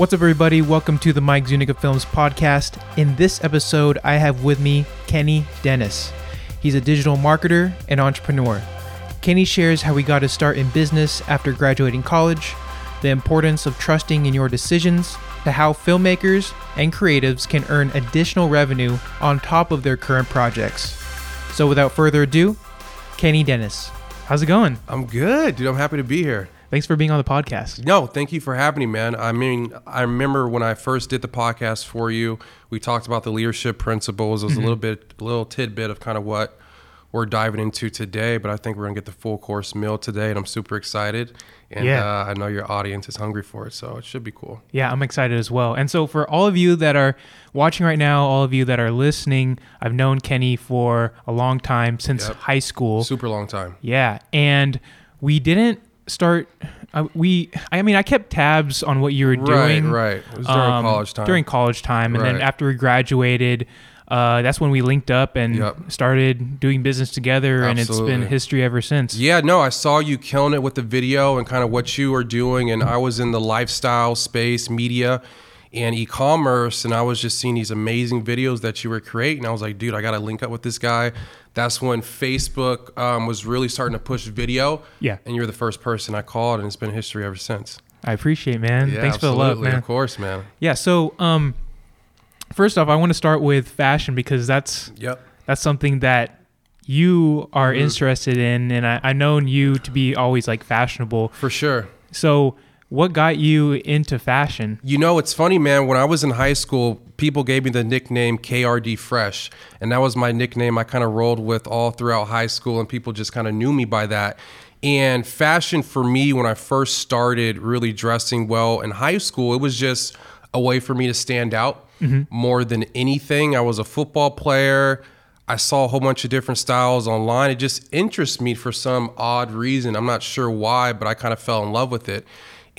What's up, everybody? Welcome to the Mike Zuniga Films podcast. In this episode, I have with me Kenny Dennis. He's a digital marketer and entrepreneur. Kenny shares how he got his start in business after graduating college, the importance of trusting in your decisions, to how filmmakers and creatives can earn additional revenue on top of their current projects. So, without further ado, Kenny Dennis. How's it going? I'm good, dude. I'm happy to be here. Thanks for being on the podcast. No, thank you for having me, man. I mean, I remember when I first did the podcast for you, we talked about the leadership principles. It was a little bit, a little tidbit of kind of what we're diving into today, but I think we're gonna get the full course meal today, and I'm super excited. And Yeah. uh, I know your audience is hungry for it, so it should be cool. Yeah, I'm excited as well. And so, for all of you that are watching right now, all of you that are listening, I've known Kenny for a long time since Yep. high school. Super long time. Yeah, and we didn't start. Uh, we, I mean, I kept tabs on what you were doing. Right, right. It was during um, college time. During college time, and then after we graduated. Uh, that's when we linked up and Yep. started doing business together, and it's been history ever since. Yeah, no, I saw you killing it with the video and kind of what you are doing. And I was in the lifestyle space, media, and e commerce. And I was just seeing these amazing videos that you were creating. I was like, dude, I got to link up with this guy. That's when Facebook um, was really starting to push video. Yeah. And you're the first person I called, and it's been history ever since. I appreciate, it, man. Yeah, Thanks for the love, man. Of course, man. Yeah. So, um, first off, I want to start with fashion because that's Yep. that's something that you are Mm-hmm. interested in, and I, I known you to be always like fashionable. For sure. So, what got you into fashion? You know, it's funny, man. When I was in high school, people gave me the nickname KRD Fresh, and that was my nickname I kind of rolled with all throughout high school, and people just kind of knew me by that. And fashion for me, when I first started really dressing well in high school, it was just a way for me to stand out mm-hmm. more than anything. I was a football player. I saw a whole bunch of different styles online. It just interests me for some odd reason. I'm not sure why, but I kind of fell in love with it.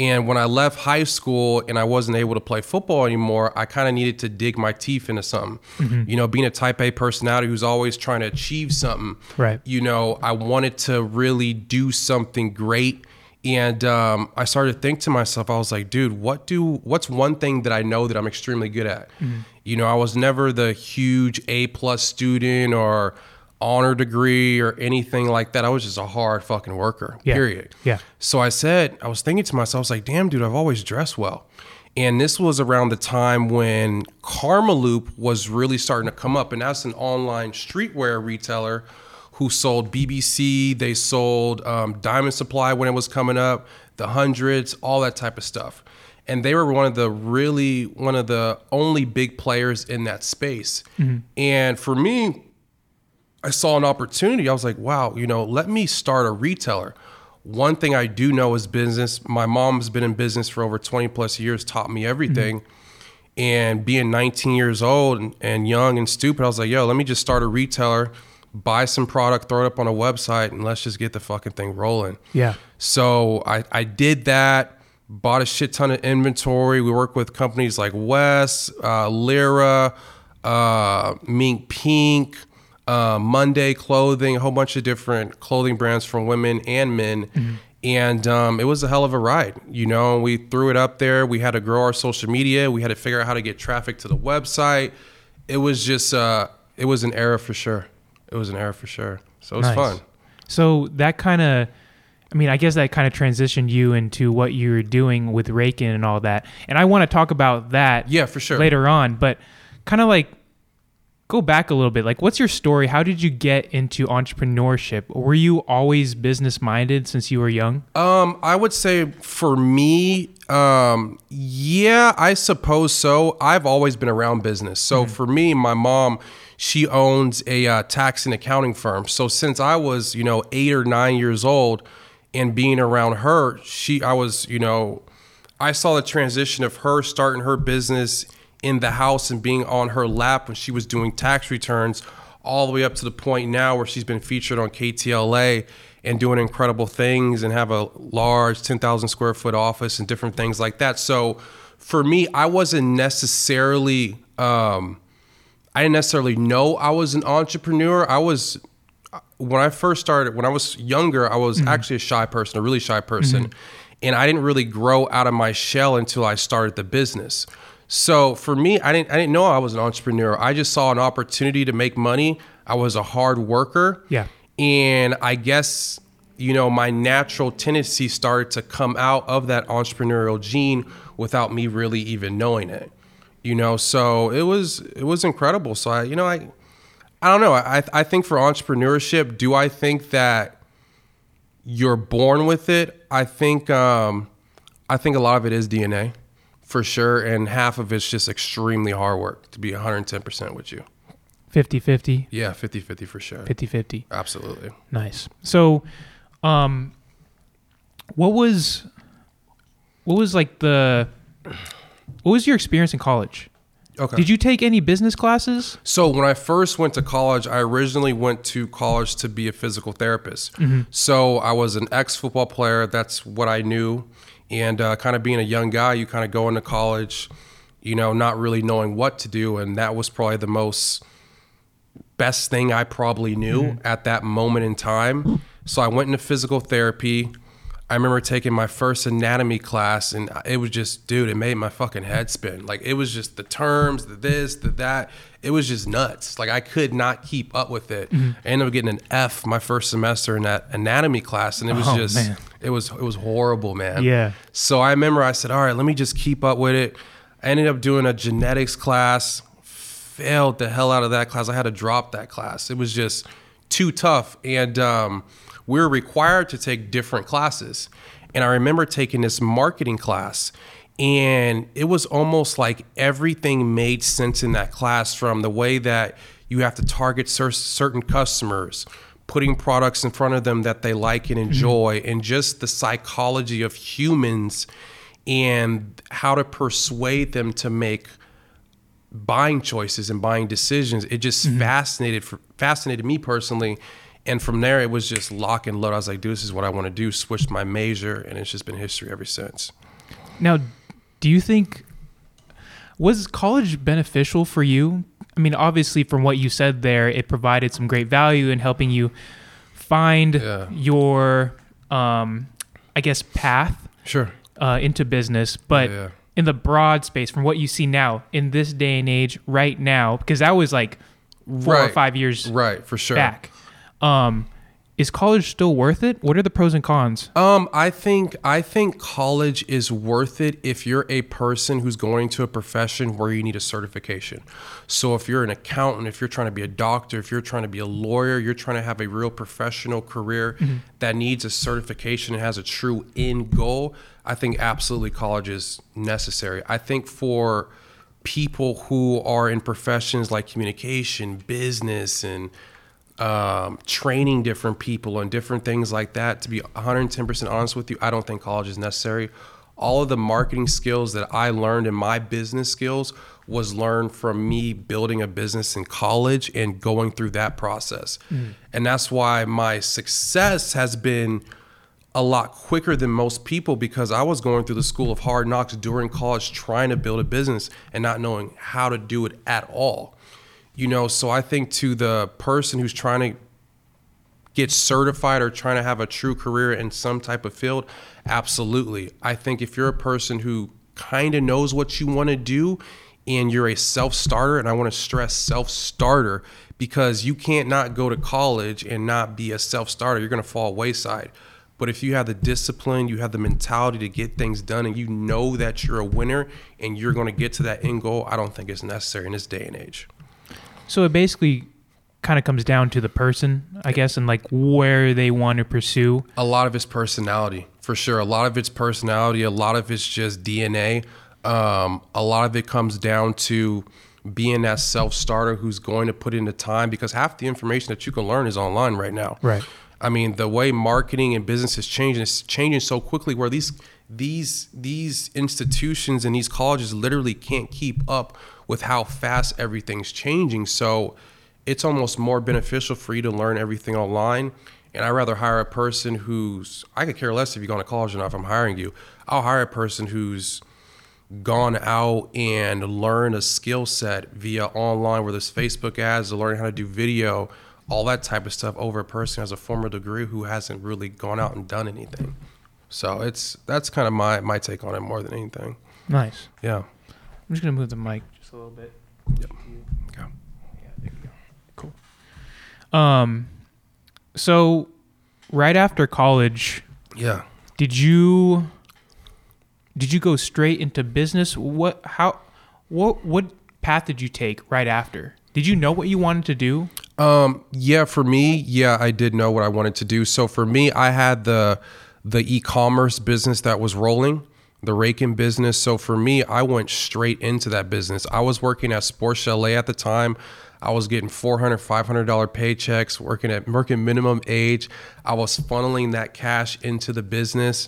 And when I left high school and I wasn't able to play football anymore, I kind of needed to dig my teeth into something. You know, being a type A personality who's always trying to achieve something. Right. You know, I wanted to really do something great. And um, I started to think to myself, I was like, dude, what do what's one thing that I know that I'm extremely good at? You know, I was never the huge A plus student or honor degree or anything like that. I was just a hard fucking worker. Yeah. Period. Yeah. So I said, I was thinking to myself, I was like, damn, dude, I've always dressed well. And this was around the time when Karmaloop was really starting to come up. And that's an online streetwear retailer who sold BBC, they sold um, Diamond Supply when it was coming up, the hundreds, all that type of stuff. And they were one of the really, one of the only big players in that space. And for me, I saw an opportunity. I was like, wow, you know, let me start a retailer. One thing I do know is business. My mom's been in business for over 20 plus years, taught me everything. And being 19 years old and, and young and stupid, I was like, yo, let me just start a retailer, buy some product, throw it up on a website, and let's just get the fucking thing rolling. Yeah. So I, I did that, bought a shit ton of inventory. We work with companies like Wes, uh, Lyra, uh, Mink Pink, uh, Monday Clothing, a whole bunch of different clothing brands from women and men. And um, it was a hell of a ride. You know, we threw it up there. We had to grow our social media. We had to figure out how to get traffic to the website. It was just, uh, it was an era for sure. It was an era for sure. So it was Nice. fun. So that kind of, I mean, I guess that kind of transitioned you into what you're doing with Rakin and all that. And I want to talk about that Yeah, for sure. later on, but kind of like go back a little bit. Like, what's your story? How did you get into entrepreneurship? Were you always business minded since you were young? Um, I would say for me, um, yeah, I suppose so. I've always been around business. So for me, my mom, she owns a uh, tax and accounting firm. So since I was, you know, eight or nine years old, and being around her, she, I was, you know, I saw the transition of her starting her business in the house and being on her lap when she was doing tax returns, all the way up to the point now where she's been featured on KTLA and doing incredible things and have a large 10,000 square foot office and different things like that. So for me, I wasn't necessarily, um, I didn't necessarily know I was an entrepreneur. I was when I first started, when I was younger, I was actually a shy person, a really shy person. and I didn't really grow out of my shell until I started the business. So for me, I didn't I didn't know I was an entrepreneur. I just saw an opportunity to make money. I was a hard worker. Yeah. And I guess you know my natural tendency started to come out of that entrepreneurial gene without me really even knowing it. You know, so it was it was incredible. So I, you know, I I don't know. I I think for entrepreneurship, do I think that you're born with it? I think um I think a lot of it is DNA for sure and half of it's just extremely hard work to be 110% with you. 50-50, Yeah, 50-50 for sure. 50-50. Absolutely. Nice. So, um, what was, what was like the, what was your experience in college? Okay. Did you take any business classes? So when I first went to college, I originally went to college to be a physical therapist. So I was an ex-football player. That's what I knew. And uh, kind of being a young guy, you kind of go into college, you know, not really knowing what to do, and that was probably the most best thing I probably knew mm-hmm. at that moment in time. So I went into physical therapy. I remember taking my first anatomy class, and uh, it was just, dude, it made my fucking head spin. Like it was just the terms, the this, the that. It was just nuts. Like I could not keep up with it. Mm-hmm. I ended up getting an F my first semester in that anatomy class, and it was Oh, just, man. It was, it was horrible, man. Yeah. So I remember I said, all right, let me just keep up with it. I ended up doing a genetics class, failed the hell out of that class. I had to drop that class. It was just too tough. And um, we were required to take different classes. And I remember taking this marketing class. And it was almost like everything made sense in that class from the way that you have to target cer- certain customers, putting products in front of them that they like and mm-hmm. enjoy, and just the psychology of humans and how to persuade them to make buying choices and buying decisions. It just mm-hmm. fascinated for, fascinated me personally. And from there, it was just lock and load. I was like, dude, this is what I want to do. Switched my major, and it's just been history ever since. Now, do you think was college beneficial for you? I mean, obviously, from what you said there, it provided some great value in helping you find Yeah. your, um, I guess, path Sure. uh, into business. But Yeah. in the broad space, from what you see now in this day and age, right now, because that was like four or five years Right, for sure. back. Um, is college still worth it? What are the pros and cons? Um, I think I think college is worth it if you're a person who's going to a profession where you need a certification. So if you're an accountant, if you're trying to be a doctor, if you're trying to be a lawyer, you're trying to have a real professional career that needs a certification and has a true end goal, I think absolutely college is necessary. I think for people who are in professions like communication, business, and um, training different people and different things like that. To be 110% honest with you, I don't think college is necessary. All of the marketing skills that I learned in my business skills was learned from me building a business in college and going through that process. And that's why my success has been a lot quicker than most people because I was going through the school of hard knocks during college trying to build a business and not knowing how to do it at all. You know, so I think to the person who's trying to get certified or trying to have a true career in some type of field, absolutely. I think if you're a person who kind of knows what you want to do and you're a self starter, and I want to stress self starter because you can't not go to college and not be a self starter. You're going to fall wayside. But if you have the discipline, you have the mentality to get things done, and you know that you're a winner and you're going to get to that end goal, I don't think it's necessary in this day and age. So it basically kind of comes down to the person, I guess, and like where they want to pursue. a lot of it's personality for sure a lot of it's personality a lot of it's just dna um, a lot of it comes down to being that self-starter who's going to put in the time because half the information that you can learn is online right now Right. i mean the way marketing and business is changing it's changing so quickly where these these these institutions and these colleges literally can't keep up with how fast everything's changing so it's almost more beneficial for you to learn everything online. And I'd rather hire a person who's, I could care less if you're going to college or not if I'm hiring you. I'll hire a person who's gone out and learned a skill set via online where there's Facebook ads to learn how to do video, all that type of stuff over a person who has a formal degree who hasn't really gone out and done anything. So it's that's kind of my my take on it more than anything. Nice. Yeah. I'm just gonna move the mic just a little bit. Yep. Okay. Yeah, there you go. Cool. Um, so right after college, Yeah. did you did you go straight into business? What how what what path did you take right after? Did you know what you wanted to do? Um, yeah, for me, yeah, I did know what I wanted to do. So for me, I had the the e-commerce business that was rolling, the raking business. So for me, I went straight into that business. I was working at Sports Chalet at the time. I was getting 400 $500 paychecks, working at working minimum age. I was funneling that cash into the business.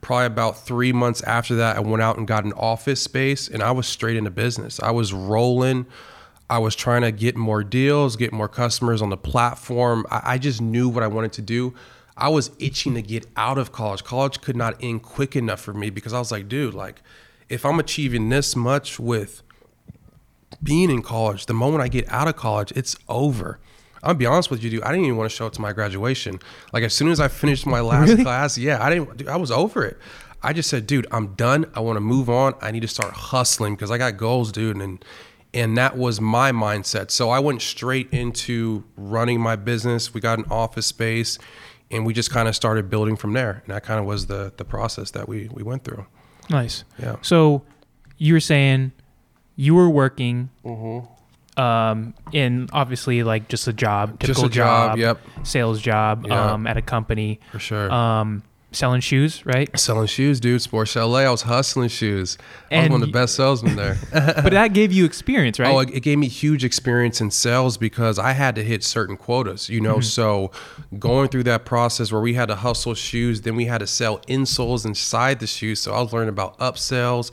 Probably about three months after that, I went out and got an office space and I was straight into business. I was rolling. I was trying to get more deals, get more customers on the platform. I, I just knew what I wanted to do. I was itching to get out of college. College could not end quick enough for me because I was like, dude, like if I'm achieving this much with being in college, the moment I get out of college, it's over. I'll be honest with you, dude. I didn't even want to show up to my graduation. Like as soon as I finished my last Really? class, yeah, I didn't. Dude, I was over it. I just said, dude, I'm done. I want to move on. I need to start hustling because I got goals, dude, and and that was my mindset. So I went straight into running my business. We got an office space, and we just kind of started building from there. And that kind of was the the process that we we went through. Nice. Yeah. So you were saying you were working Mm-hmm. um, in obviously like just a job, Just typical a job, yep. sales job Yeah. um, at a company, For sure. um, selling shoes, right? Selling shoes, dude. Sports Chalet. I was hustling shoes. I was one of the best salesmen there. but that gave you experience, right? Oh, it, it gave me huge experience in sales because I had to hit certain quotas, you know. Mm-hmm. So going through that process where we had to hustle shoes, then we had to sell insoles inside the shoes. So I was learning about upsells,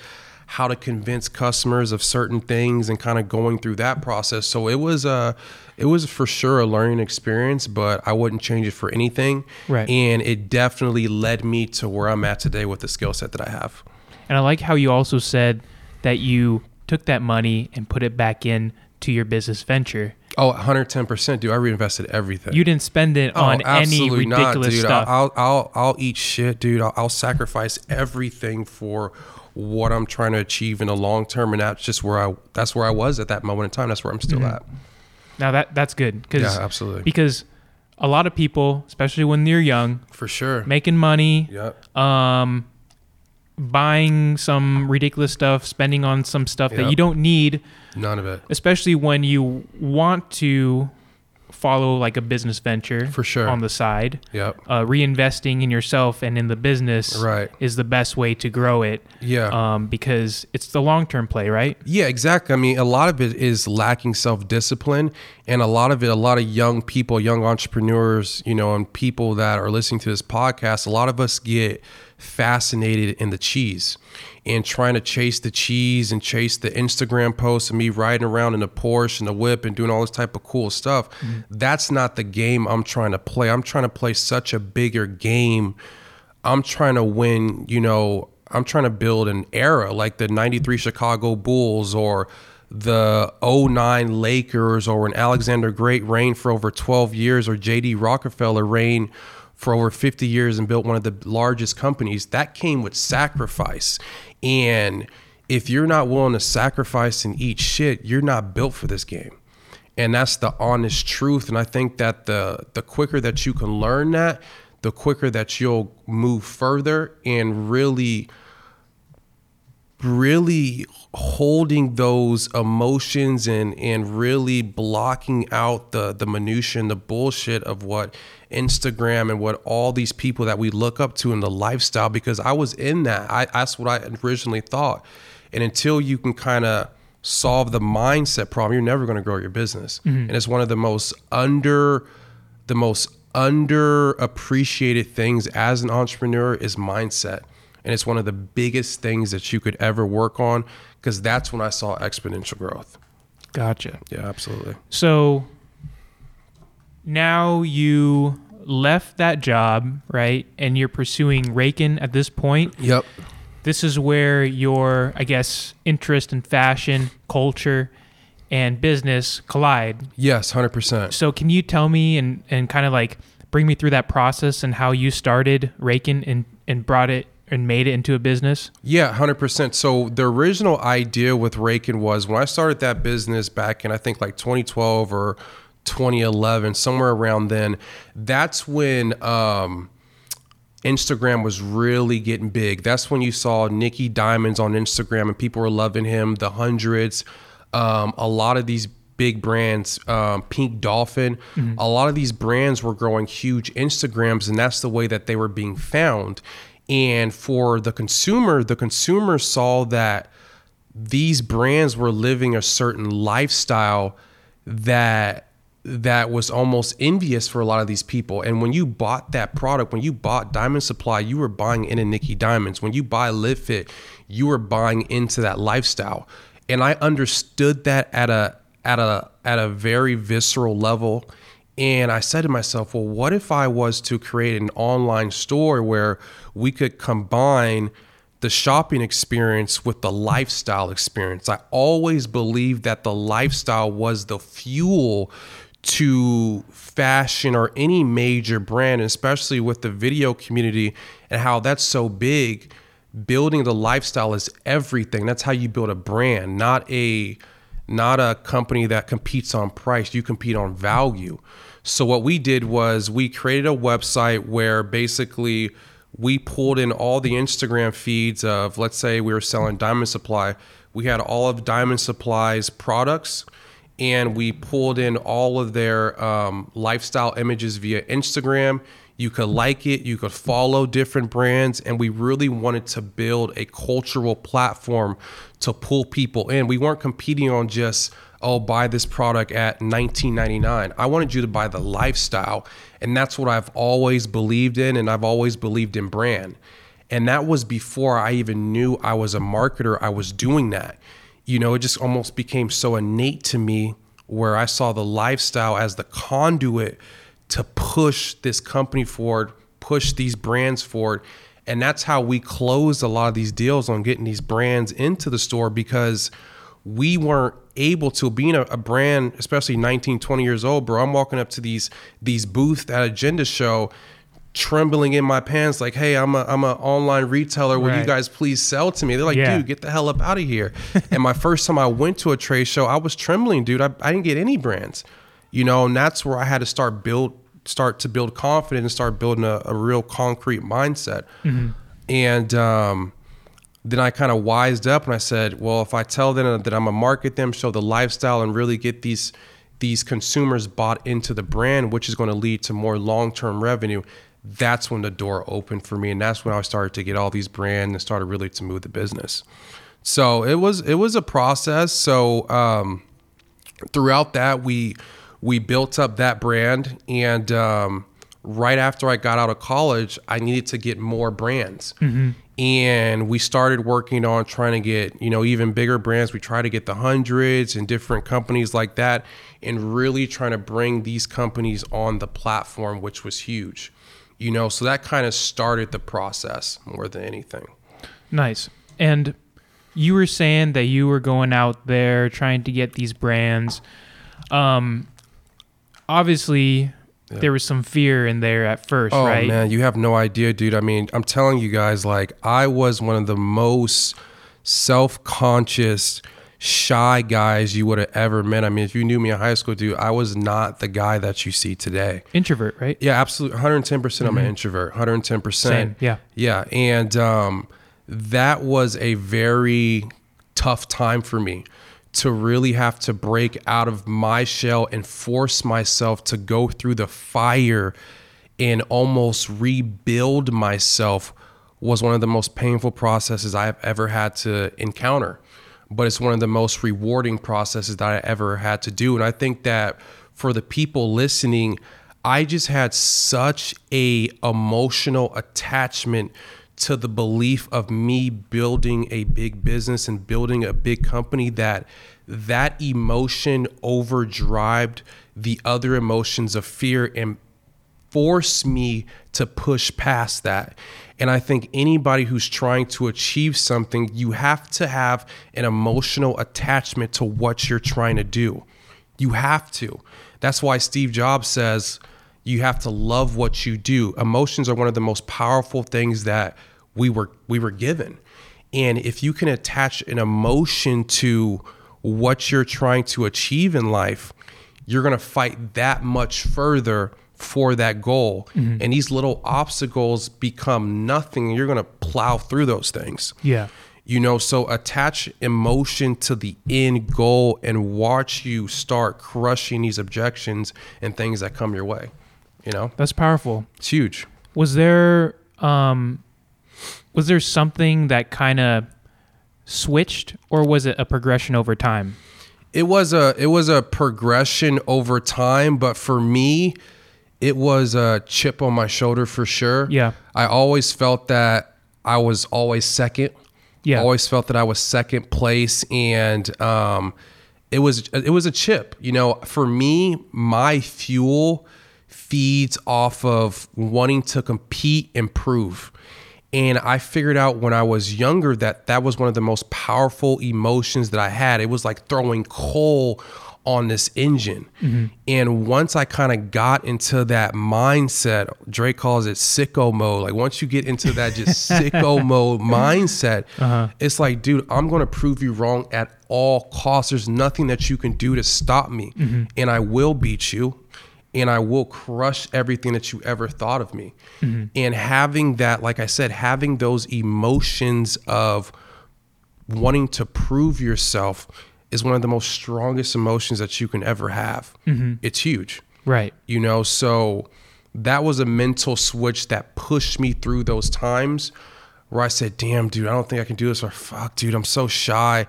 how to convince customers of certain things, and kind of going through that process. So it was uh it was for sure a learning experience, but I wouldn't change it for anything. Right. And it definitely led me to where I'm at today with the skill set that I have. and I like how you also said that you took that money and put it back in to your business venture. Oh, 110%, dude. I reinvested everything. You didn't spend it on any ridiculous dude. stuff. I'll, I'll I'll eat shit, dude. I'll, I'll sacrifice everything for what I'm trying to achieve in the long term, and that's just where I that's where I was at that moment in time. That's where I'm still Mm-hmm. at. Now that that's good because Yeah, absolutely, because a lot of people, especially when they're young, for sure. making money, Yep. um, buying some ridiculous stuff, spending on some stuff that you don't need, None of it. especially when you want to follow like a business venture For sure. on the side. Yep. Uh, reinvesting in yourself and in the business Right. is the best way to grow it Yeah. um, because it's the long term play, right? Yeah, exactly. I mean, a lot of it is lacking self discipline, and a lot of it, a lot of young people, young entrepreneurs, you know, and people that are listening to this podcast, a lot of us get fascinated in the cheese and trying to chase the cheese and chase the Instagram posts of me riding around in a Porsche and a whip and doing all this type of cool stuff. Mm-hmm. That's not the game I'm trying to play. I'm trying to play such a bigger game. I'm trying to win, you know, I'm trying to build an era like the 93 Chicago Bulls or the 09 Lakers or when Alexander Great reigned for over 12 years or JD Rockefeller reigned for over 50 years and built one of the largest companies. That came with sacrifice. And if you're not willing to sacrifice and eat shit, you're not built for this game and that's the honest truth and i think that the the quicker that you can learn that the quicker that you'll move further and really really holding those emotions and and really blocking out the the minutia and the bullshit of what Instagram and what all these people that we look up to in the lifestyle because I was in that. I that's what I originally thought. And until you can kind of solve the mindset problem you're never going to grow your business. Mm-hmm. And it's one of the most under the most underappreciated things as an entrepreneur is mindset. And it's one of the biggest things that you could ever work on because that's when I saw exponential growth. Gotcha. Yeah, absolutely. So now you left that job, right? And you're pursuing Raken at this point. Yep. This is where your, I guess, interest in fashion, culture, and business collide. Yes, 100%. So can you tell me and, and kind of like bring me through that process and how you started Raken in and brought it and made it into a business? Yeah, hundred percent. So the original idea with Rakin was when I started that business back in I think like 2012 or 2011, somewhere around then. That's when um, Instagram was really getting big. That's when you saw Nicky Diamonds on Instagram and people were loving him. The hundreds, um, a lot of these big brands, um, Pink Dolphin, mm-hmm. a lot of these brands were growing huge Instagrams, and that's the way that they were being found. And for the consumer, the consumer saw that these brands were living a certain lifestyle that that was almost envious for a lot of these people. And when you bought that product, when you bought Diamond Supply, you were buying into Nicky Diamonds. When you buy Live Fit, you were buying into that lifestyle. And I understood that at a at a at a very visceral level. And I said to myself, well, what if I was to create an online store where we could combine the shopping experience with the lifestyle experience? I always believed that the lifestyle was the fuel to fashion or any major brand, especially with the video community and how that's so big. Building the lifestyle is everything. That's how you build a brand, not a not a company that competes on price. You compete on value. So what we did was we created a website where basically we pulled in all the Instagram feeds of let's say we were selling Diamond Supply. We had all of Diamond Supply's products and we pulled in all of their um, lifestyle images via Instagram. You could like it, you could follow different brands, and we really wanted to build a cultural platform to pull people in. We weren't competing on just, oh, buy this product at $19.99. I wanted you to buy the lifestyle, and that's what I've always believed in, and I've always believed in brand. And that was before I even knew I was a marketer, I was doing that you know, it just almost became so innate to me where I saw the lifestyle as the conduit to push this company forward, push these brands forward. And that's how we closed a lot of these deals on getting these brands into the store because we weren't able to being a, a, brand especially 19 20 years old bro i'm walking up to these these booths at agenda show trembling in my pants like hey i'm a i'm an online retailer will right. you guys please sell to me they're like yeah. dude get the hell up out of here and my first time i went to a trade show i was trembling dude I, I didn't get any brands you know and that's where i had to start build start to build confidence and start building a, a real concrete mindset mm-hmm. and um, then i kind of wised up and i said well if i tell them that i'm gonna market them show the lifestyle and really get these these consumers bought into the brand which is going to lead to more long-term revenue that's when the door opened for me and that's when I started to get all these brands and started really to move the business. So it was it was a process. So um, throughout that we we built up that brand and um, right after I got out of college, I needed to get more brands. Mm-hmm. And we started working on trying to get, you know, even bigger brands. We tried to get the hundreds and different companies like that and really trying to bring these companies on the platform, which was huge you know? So that kind of started the process more than anything. Nice. And you were saying that you were going out there trying to get these brands. Um obviously yeah. there was some fear in there at first oh, right man you have no idea dude i mean i'm telling you guys like i was one of the most self-conscious shy guys you would have ever met. I mean, if you knew me in high school, dude, I was not the guy that you see today. Introvert, right? Yeah, absolutely. 110% I'm an mm-hmm. introvert. 110%. Same. Yeah. Yeah. And um, that was a very tough time for me to really have to break out of my shell and force myself to go through the fire and almost rebuild myself was one of the most painful processes I've ever had to encounter but it's one of the most rewarding processes that I ever had to do. And I think that for the people listening, I just had such a emotional attachment to the belief of me building a big business and building a big company that that emotion overdrived the other emotions of fear and forced me to push past that. And I think anybody who's trying to achieve something, you have to have an emotional attachment to what you're trying to do. You have to. That's why Steve Jobs says, You have to love what you do. Emotions are one of the most powerful things that we were we were given. And if you can attach an emotion to what you're trying to achieve in life, you're going to fight that much further for that goal. Mm-hmm. And these little obstacles become nothing. You're going to plow through those things. Yeah. You know, so attach emotion to the end goal and watch you start crushing these objections and things that come your way. You know, That's powerful. it's huge. Was there um was there something that kind of switched or was it a progression over time? It was a it was a progression over time, but for me, it was a chip on my shoulder for sure. Yeah. I always felt that I was always second. Yeah. Always felt that I was second place and um it was it was a chip. You know, for me, my fuel feeds off of wanting to compete and prove. And I figured out when I was younger that that was one of the most powerful emotions that I had. It was like throwing coal on this engine. Mm-hmm. And once I kind of got into that mindset, Drake calls it sicko mode. Like once you get into that just sicko mode mindset, uh-huh. it's like, dude, I'm going to prove you wrong at all costs. There's nothing that you can do to stop me. Mm-hmm. And I will beat you and I will crush everything that you ever thought of me. Mm-hmm. And having that, like I said, having those emotions of wanting to prove yourself is one of the most strongest emotions that you can ever have. Mm-hmm. It's huge, Right. you know? So that was a mental switch that pushed me through those times where I said, damn, dude, I don't think I can do this, or fuck, dude, I'm so shy.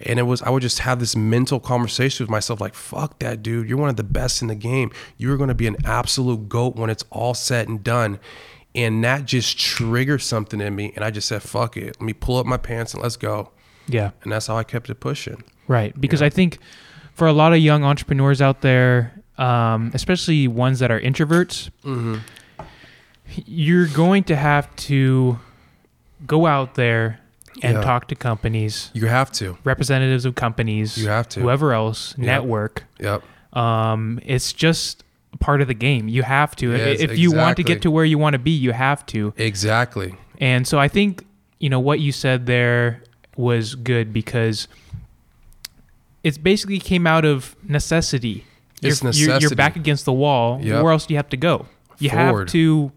And it was, I would just have this mental conversation with myself, like, fuck that, dude. You're one of the best in the game. You're going to be an absolute GOAT when it's all said and done. And that just triggered something in me. And I just said, fuck it. Let me pull up my pants and let's go. Yeah. And that's how I kept it pushing. Right. Because I think for a lot of young entrepreneurs out there, um, especially ones that are introverts, you're going to have to go out there and Yeah. talk to companies, You have to. representatives of companies, You have to. whoever else, Yeah. network. Yep. Um, it's just part of the game. You have to. Yes, if you want to get to where you want to be, you have to. Exactly. And so I think, you know, what you said there was good because it's basically came out of necessity. It's you're, You're, you're back against the wall. Yep. Where else do you have to go? You Forward. have to,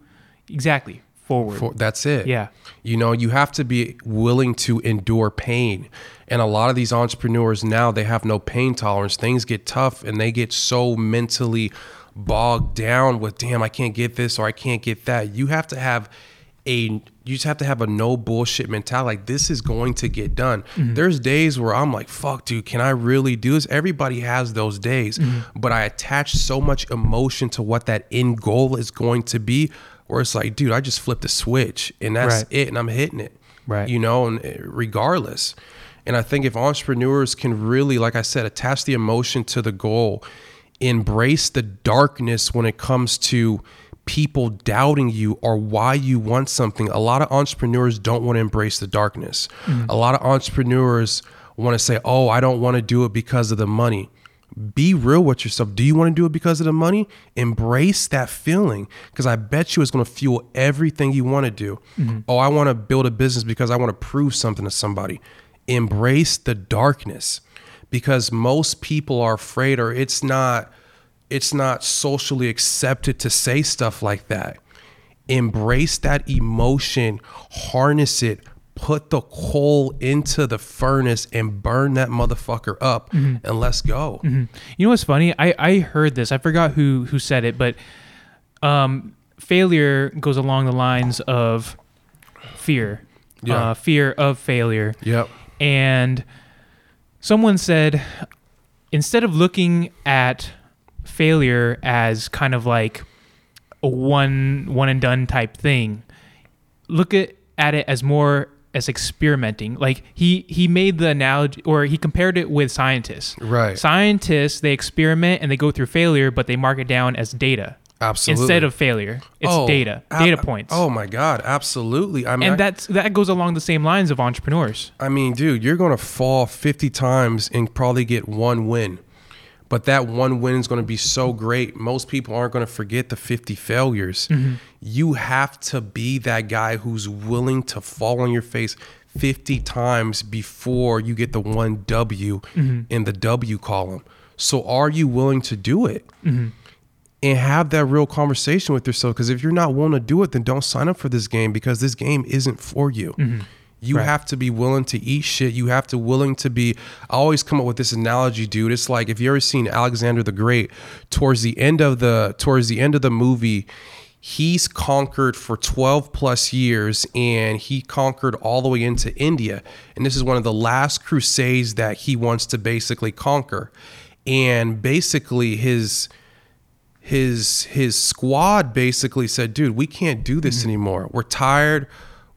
exactly, forward. For, that's it. Yeah. You know, you have to be willing to endure pain. And a lot of these entrepreneurs now, they have no pain tolerance. Things get tough and they get so mentally bogged down with, damn, I can't get this or I can't get that. You have to have a you just have to have a no bullshit mentality. Like this is going to get done. Mm-hmm. There's days where I'm like, fuck, dude, can I really do this? Everybody has those days. Mm-hmm. But I attach so much emotion to what that end goal is going to be, where it's like, dude, I just flipped a switch and that's Right. it, and I'm hitting it. Right. You know, and eh, regardless. And I think if entrepreneurs can really, like I said, attach the emotion to the goal, embrace the darkness when it comes to people doubting you or why you want something. A lot of entrepreneurs don't want to embrace the darkness. A lot of entrepreneurs want to say, "Oh, I don't want to do it because of the money." Be real with yourself. Do you want to do it because of the money? Embrace that feeling because I bet you it's going to fuel everything you want to do. Mm-hmm. Oh, I want to build a business because I want to prove something to somebody. Embrace the darkness because most people are afraid or it's not it's not socially accepted to say stuff like that. Embrace that emotion, harness it, put the coal into the furnace and burn that motherfucker up and let's go. You know what's funny? I, I heard this. I forgot who who said it, but um, failure goes along the lines of fear, Yeah. uh, fear of failure. Yep. And someone said, instead of looking at failure as kind of like a one one and done type thing, look at, at it as more as experimenting. Like he he made the analogy or he compared it with scientists. Right. Scientists they experiment and they go through failure, but they mark it down as data Absolutely. instead of failure. It's Oh, data, ab- data points. Oh my God, absolutely. I mean, and that's that goes along the same lines of entrepreneurs. I mean, dude, you're gonna fall 50 times and probably get one win. But that one win is going to be so great. Most people aren't going to forget the 50 failures. Mm-hmm. You have to be that guy who's willing to fall on your face 50 times before you get the one W mm-hmm. in the W column. So, are you willing to do it? Mm-hmm. and have that real conversation with yourself. Because if you're not willing to do it, then don't sign up for this game because this game isn't for you. You Right. have to be willing to eat shit. You have to willing to be. I always come up with this analogy, dude. It's like if you ever seen Alexander the Great, towards the end of the towards the end of the movie, he's conquered for 12 plus years and he conquered all the way into India. And this is one of the last crusades that he wants to basically conquer. And basically his his his squad basically said, "Dude, we can't do this mm-hmm. anymore. We're tired.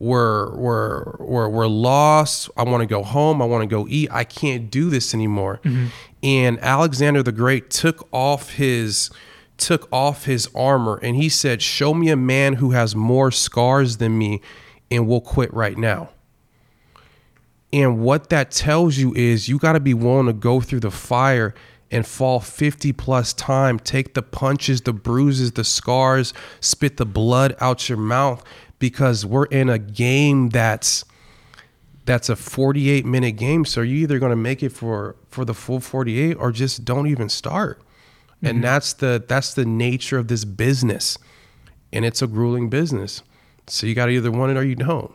We're we're we're we're lost. I want to go home. I want to go eat. I can't do this anymore." Mm-hmm. And Alexander the Great took off his took off his armor and he said, "Show me a man who has more scars than me, and we'll quit right now." And what that tells you is you got to be willing to go through the fire and fall 50 plus time, take the punches, the bruises, the scars, spit the blood out your mouth because we're in a game that's that's a 48 minute game so you're either going to make it for for the full 48 or just don't even start. And that's the that's the nature of this business. And it's a grueling business. So you got to either want it or you don't.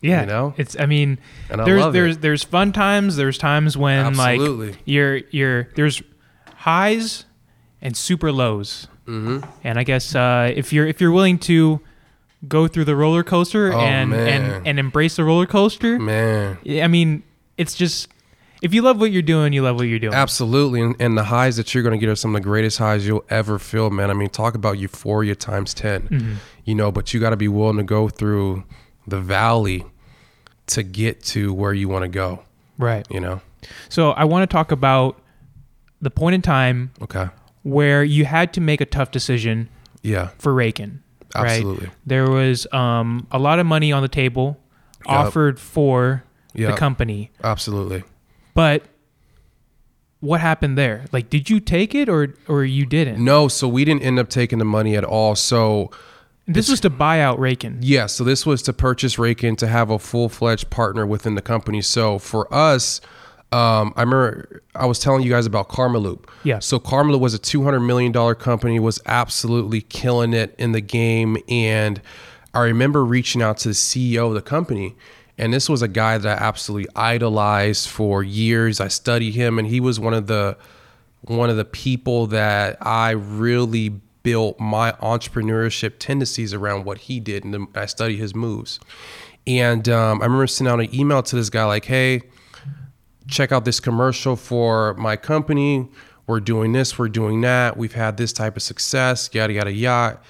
Yeah, You know? it's. I mean, And I there's it. there's there's fun times. There's times when Absolutely. like you're you're there's highs and super lows. Mm-hmm. And I guess uh, if you're if you're willing to go through the roller coaster Oh, and man. and and embrace the roller coaster, Man. I mean, it's just if you love what you're doing, you love what you're doing. Absolutely. And, and the highs that you're going to get are some of the greatest highs you'll ever feel, man. I mean, talk about euphoria times 10, mm-hmm. you know, but you got to be willing to go through the valley to get to where you want to go, Right. you know? So I want to talk about the point in time Okay. where you had to make a tough decision Yeah. for Rakin. Right? Absolutely. There was um, a lot of money on the table Yup. offered for the company, Absolutely. but what happened there? Like, did you take it or or you didn't? No, so we didn't end up taking the money at all. So, This was to buy out Rakin. Yeah, so this was to purchase Rakin to have a full fledged partner within the company. So for us, um, I remember I was telling you guys about Karmaloop. Yeah. So Karmaloop was a two hundred million dollar company, was absolutely killing it in the game, and I remember reaching out to the CEO of the company. And this was a guy that I absolutely idolized for years. I studied him, and he was one of the one of the people that I really built my entrepreneurship tendencies around what he did, and I studied his moves. And um, I remember sending out an email to this guy like, "Hey, check out this commercial for my company. We're doing this, we're doing that. We've had this type of success, yada yada yada."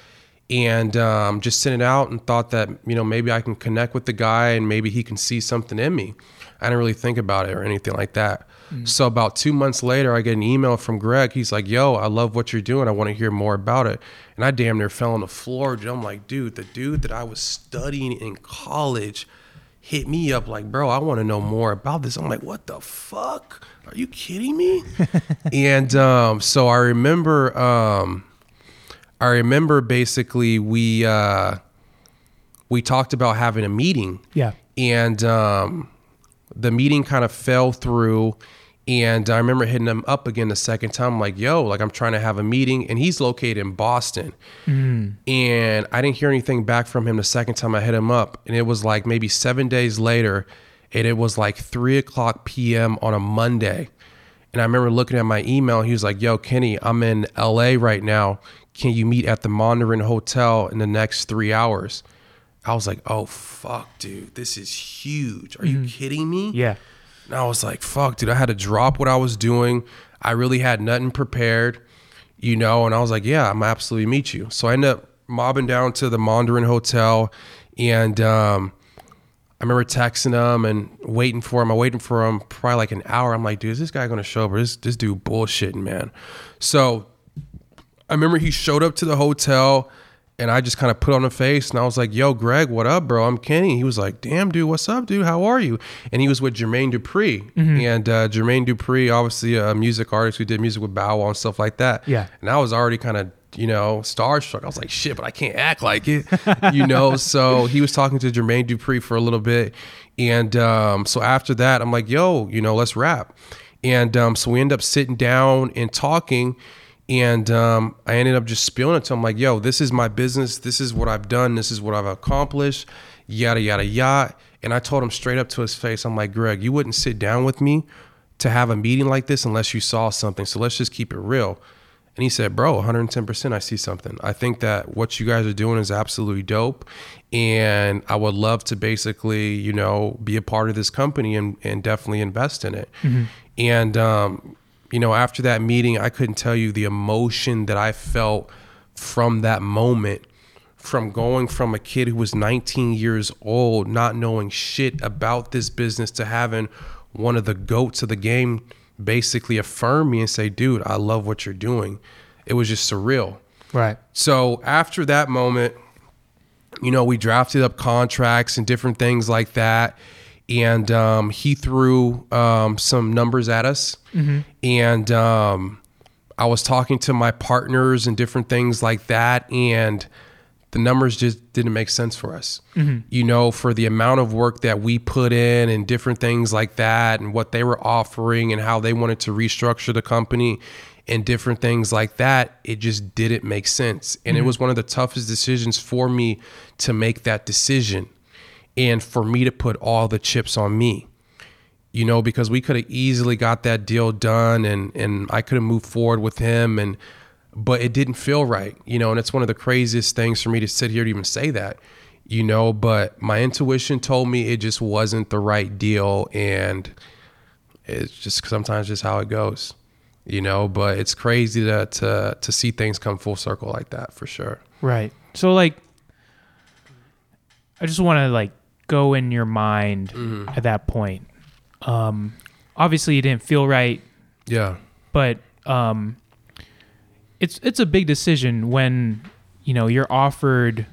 And um, just sent it out and thought that you know maybe I can connect with the guy and maybe he can see something in me. I didn't really think about it or anything like that. So about two months later, I get an email from Greg. He's like, "Yo, I love what you're doing. I want to hear more about it." And I damn near fell on the floor. dude. I'm like, "Dude, the dude that I was studying in college hit me up like, bro, I want to know more about this." I'm like, "What the fuck? Are you kidding me?" and um, so I remember, um, I remember basically we uh, we talked about having a meeting Yeah. and um, the meeting kind of fell through and i remember hitting him up again the second time. I'm like yo like i'm trying to have a meeting and he's located in boston. Hmm. And i didn't hear anything back from him the second time i hit him up. And it was like maybe seven days later and it was like 3 o'clock pm on a monday. And i remember looking at my email he was like yo kenny i'm in la right now. Can you meet at the Mondrian hotel in the next three hours? I was like, oh fuck, dude, this is huge. Are you mm-hmm. kidding me? Yeah. And I was like, fuck, dude, I had to drop what I was doing. I really had nothing prepared, you know, and I was like, yeah, I'm absolutely meet you. So I ended up mobbing down to the Mondrian Hotel and um I remember texting him and waiting for him. I waiting for him probably like an hour. I'm like, dude, is this guy gonna show up? Or this this dude bullshitting, man. So I remember he showed up to the hotel and I just kind of put on a face and I was like, yo, Greg, what up, bro? I'm Kenny. He was like, damn, dude, what's up, dude? How are you? And he was with Jermaine Dupri. And uh, Jermaine Dupri, obviously a music artist who did music with Bow Wow and stuff like that. Yeah. And I was already kind of, you know, starstruck. I was like, shit, but I can't act like it, you know? so he was talking to Jermaine Dupri for a little bit. And um, so after that, I'm like, yo, you know, let's rap. And um, so we end up sitting down and talking. And um, I ended up just spilling it to him like, yo, this is my business. This is what I've done. This is what I've accomplished, yada, yada, yada. And I told him straight up to his face, I'm like, Greg, you wouldn't sit down with me to have a meeting like this unless you saw something. So let's just keep it real. And he said, Bro, 110%, I see something. I think that what you guys are doing is absolutely dope. And I would love to basically, you know, be a part of this company and, and definitely invest in it. And, um, you know, after that meeting, I couldn't tell you the emotion that I felt from that moment from going from a kid who was 19 years old, not knowing shit about this business, to having one of the goats of the game basically affirm me and say, dude, I love what you're doing. It was just surreal. Right. So after that moment, you know, we drafted up contracts and different things like that. And um, he threw um, some numbers at us. And um, I was talking to my partners and different things like that. And the numbers just didn't make sense for us. You know, for the amount of work that we put in and different things like that, and what they were offering and how they wanted to restructure the company and different things like that, it just didn't make sense. And it was one of the toughest decisions for me to make that decision and for me to put all the chips on me you know, because we could have easily got that deal done and and I could have moved forward with him and but it didn't feel right, you know, and it's one of the craziest things for me to sit here to even say that, you know, but my intuition told me it just wasn't the right deal and it's just sometimes just how it goes, you know, but it's crazy to to to see things come full circle like that for sure. Right. So like I just want to like go in your mind Mm-hmm. at that point. Um obviously it didn't feel right, Yeah. but um it's it's a big decision when you know you're offered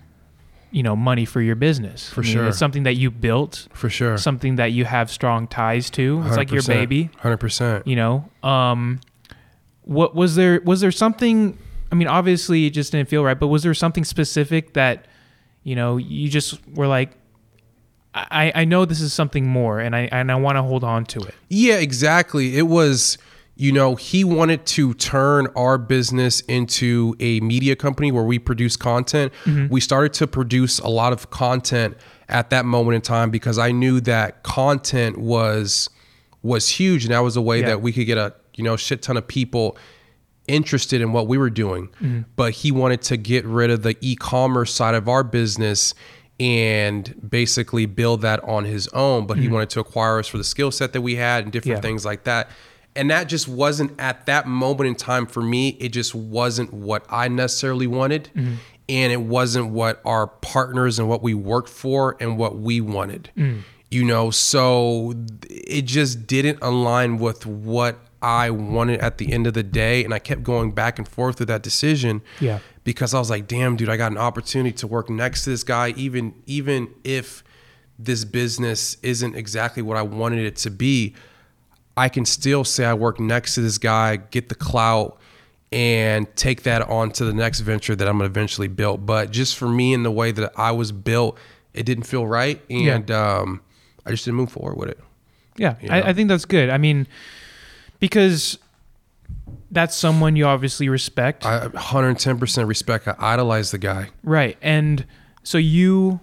you know money for your business. For I mean, sure. It's something that you built, For sure. something that you have strong ties to. It's like your baby. 100%. you know um what was there was there something i mean obviously it just didn't feel right but was there something specific that you know you just were like i i know this is something more and i and i want to hold on to it Yeah, exactly. It was, you know, he wanted to turn our business into a media company where we produce content. Mm-hmm. We started to produce a lot of content at that moment in time because I knew that content was was huge and that was a way Yeah. that we could get a, you know, shit ton of people interested in what we were doing. Mm-hmm. But he wanted to get rid of the e-commerce side of our business and basically build that on his own. But he hmm. wanted to acquire us for the skill set that we had and different Yeah. things like that. And that just wasn't at that moment in time for me. It just wasn't what I necessarily wanted. Hmm. And it wasn't what our partners and what we worked for and what we wanted. Hmm. You know, so it just didn't align with what I wanted at the end of the day. And I kept going back and forth with that decision Yeah. Because I was like, damn, dude, I got an opportunity to work next to this guy, even even if this business isn't exactly what I wanted it to be. I can still say I work next to this guy, get the clout, and take that on to the next venture that I'm gonna eventually build. But just for me and the way that I was built, it didn't feel right, and um, I just didn't move forward with it. yeah You I. I think that's good i mean because that's someone you obviously respect I 110% respect. I idolize the guy. right and so you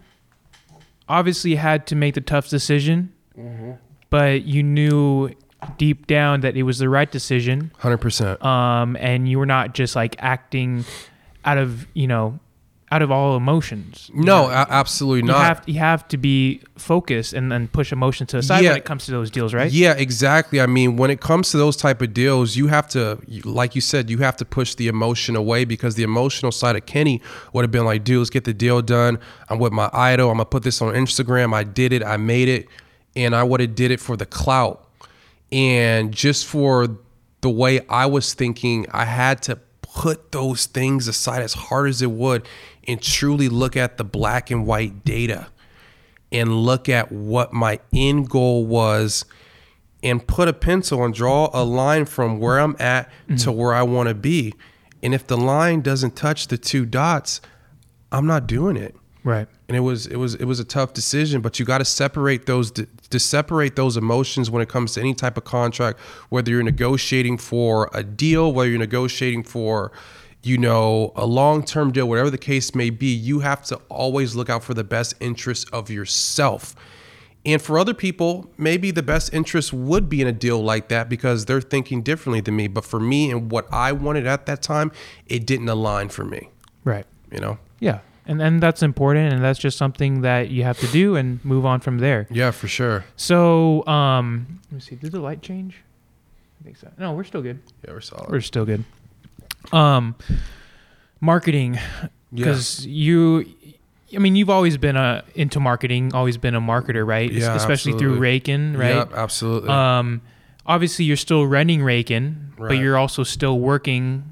obviously had to make the tough decision but you knew deep down that it was the right decision 100%. um, and you were not just like acting out of you know out of all emotions. No, a- absolutely You not. have you have to be focused and then push emotion to the side Yeah. when it comes to those deals, right? Yeah, exactly. I mean, when it comes to those type of deals, you have to, like you said, you have to push the emotion away because the emotional side of Kenny would have been like, dude, let's get the deal done. I'm with my idol. I'm gonna put this on Instagram. I did it. I made it, and I would have did it for the clout, and just for the way I was thinking, I had to put those things aside as hard as it would and truly look at the black and white data and look at what my end goal was and put a pencil and draw a line from where I'm at mm-hmm. to where I want to be. And if the line doesn't touch the two dots, I'm not doing it. Right. And it was it was it was a tough decision, but you got to separate those to separate those emotions when it comes to any type of contract, whether you're negotiating for a deal, whether you're negotiating for you know, a long term deal, whatever the case may be, you have to always look out for the best interest of yourself. And for other people, maybe the best interest would be in a deal like that because they're thinking differently than me. But for me and what I wanted at that time, it didn't align for me. Right. You know? Yeah. And and that's important and that's just something that you have to do and move on from there. Yeah, for sure. So, um let me see, did the light change? I think so. No, we're still good. Yeah, we're solid. We're still good. Um marketing because yeah. you I mean, you've always been a into marketing, always been a marketer, right? Yeah, especially absolutely. through Raiken, right? Yep, absolutely. Um, obviously, you're still running Raiken, right. but you're also still working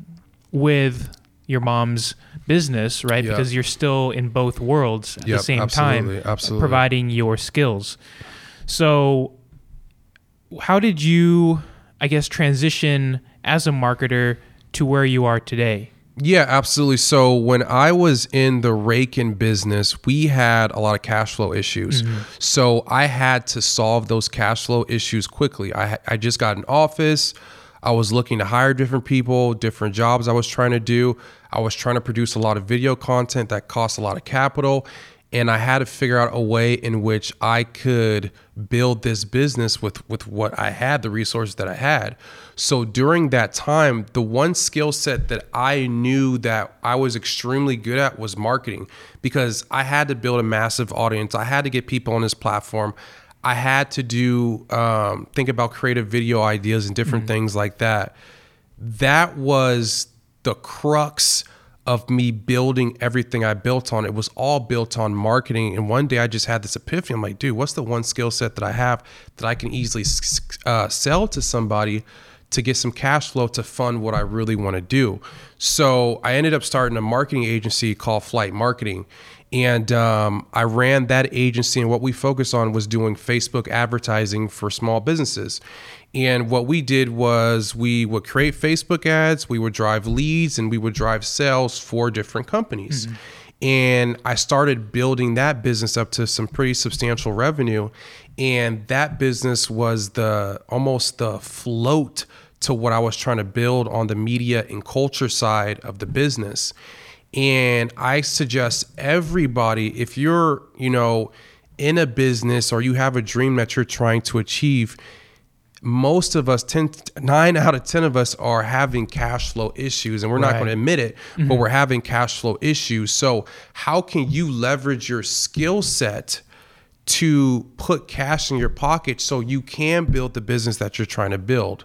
with your mom's business, right? Yep. Because you're still in both worlds at yep, the same absolutely, time, absolutely. providing your skills. So, how did you, I guess, transition as a marketer to where you are today? Yeah, absolutely. So when I was in the raking business, we had a lot of cash flow issues. Mm-hmm. So I had to solve those cash flow issues quickly. I I just got an office. I was looking to hire different people, different jobs I was trying to do. I was trying to produce a lot of video content that cost a lot of capital and I had to figure out a way in which I could build this business with with what I had, the resources that I had. So during that time, the one skill set that I knew that I was extremely good at was marketing because I had to build a massive audience. I had to get people on this platform. I had to do um, think about creative video ideas and different mm-hmm. things like that. That was the crux of me building everything I built on. It was all built on marketing. And one day I just had this epiphany. I'm like, dude, what's the one skill set that I have that I can easily uh, sell to somebody to get some cash flow to fund what I really want to do? So I ended up starting a marketing agency called Flight Marketing. And um, I ran that agency, and what we focused on was doing Facebook advertising for small businesses. And what we did was we would create Facebook ads, we would drive leads, and we would drive sales for different companies. Mm-hmm. And I started building that business up to some pretty substantial revenue. And that business was the almost the float to what I was trying to build on the media and culture side of the business. And I suggest everybody, if you're, you know, in a business or you have a dream that you're trying to achieve, most of us 10 9 out of 10 of us are having cash flow issues and we're not going to admit it mm-hmm. but we're having cash flow issues. So how can you leverage your skill set to put cash in your pocket so you can build the business that you're trying to build?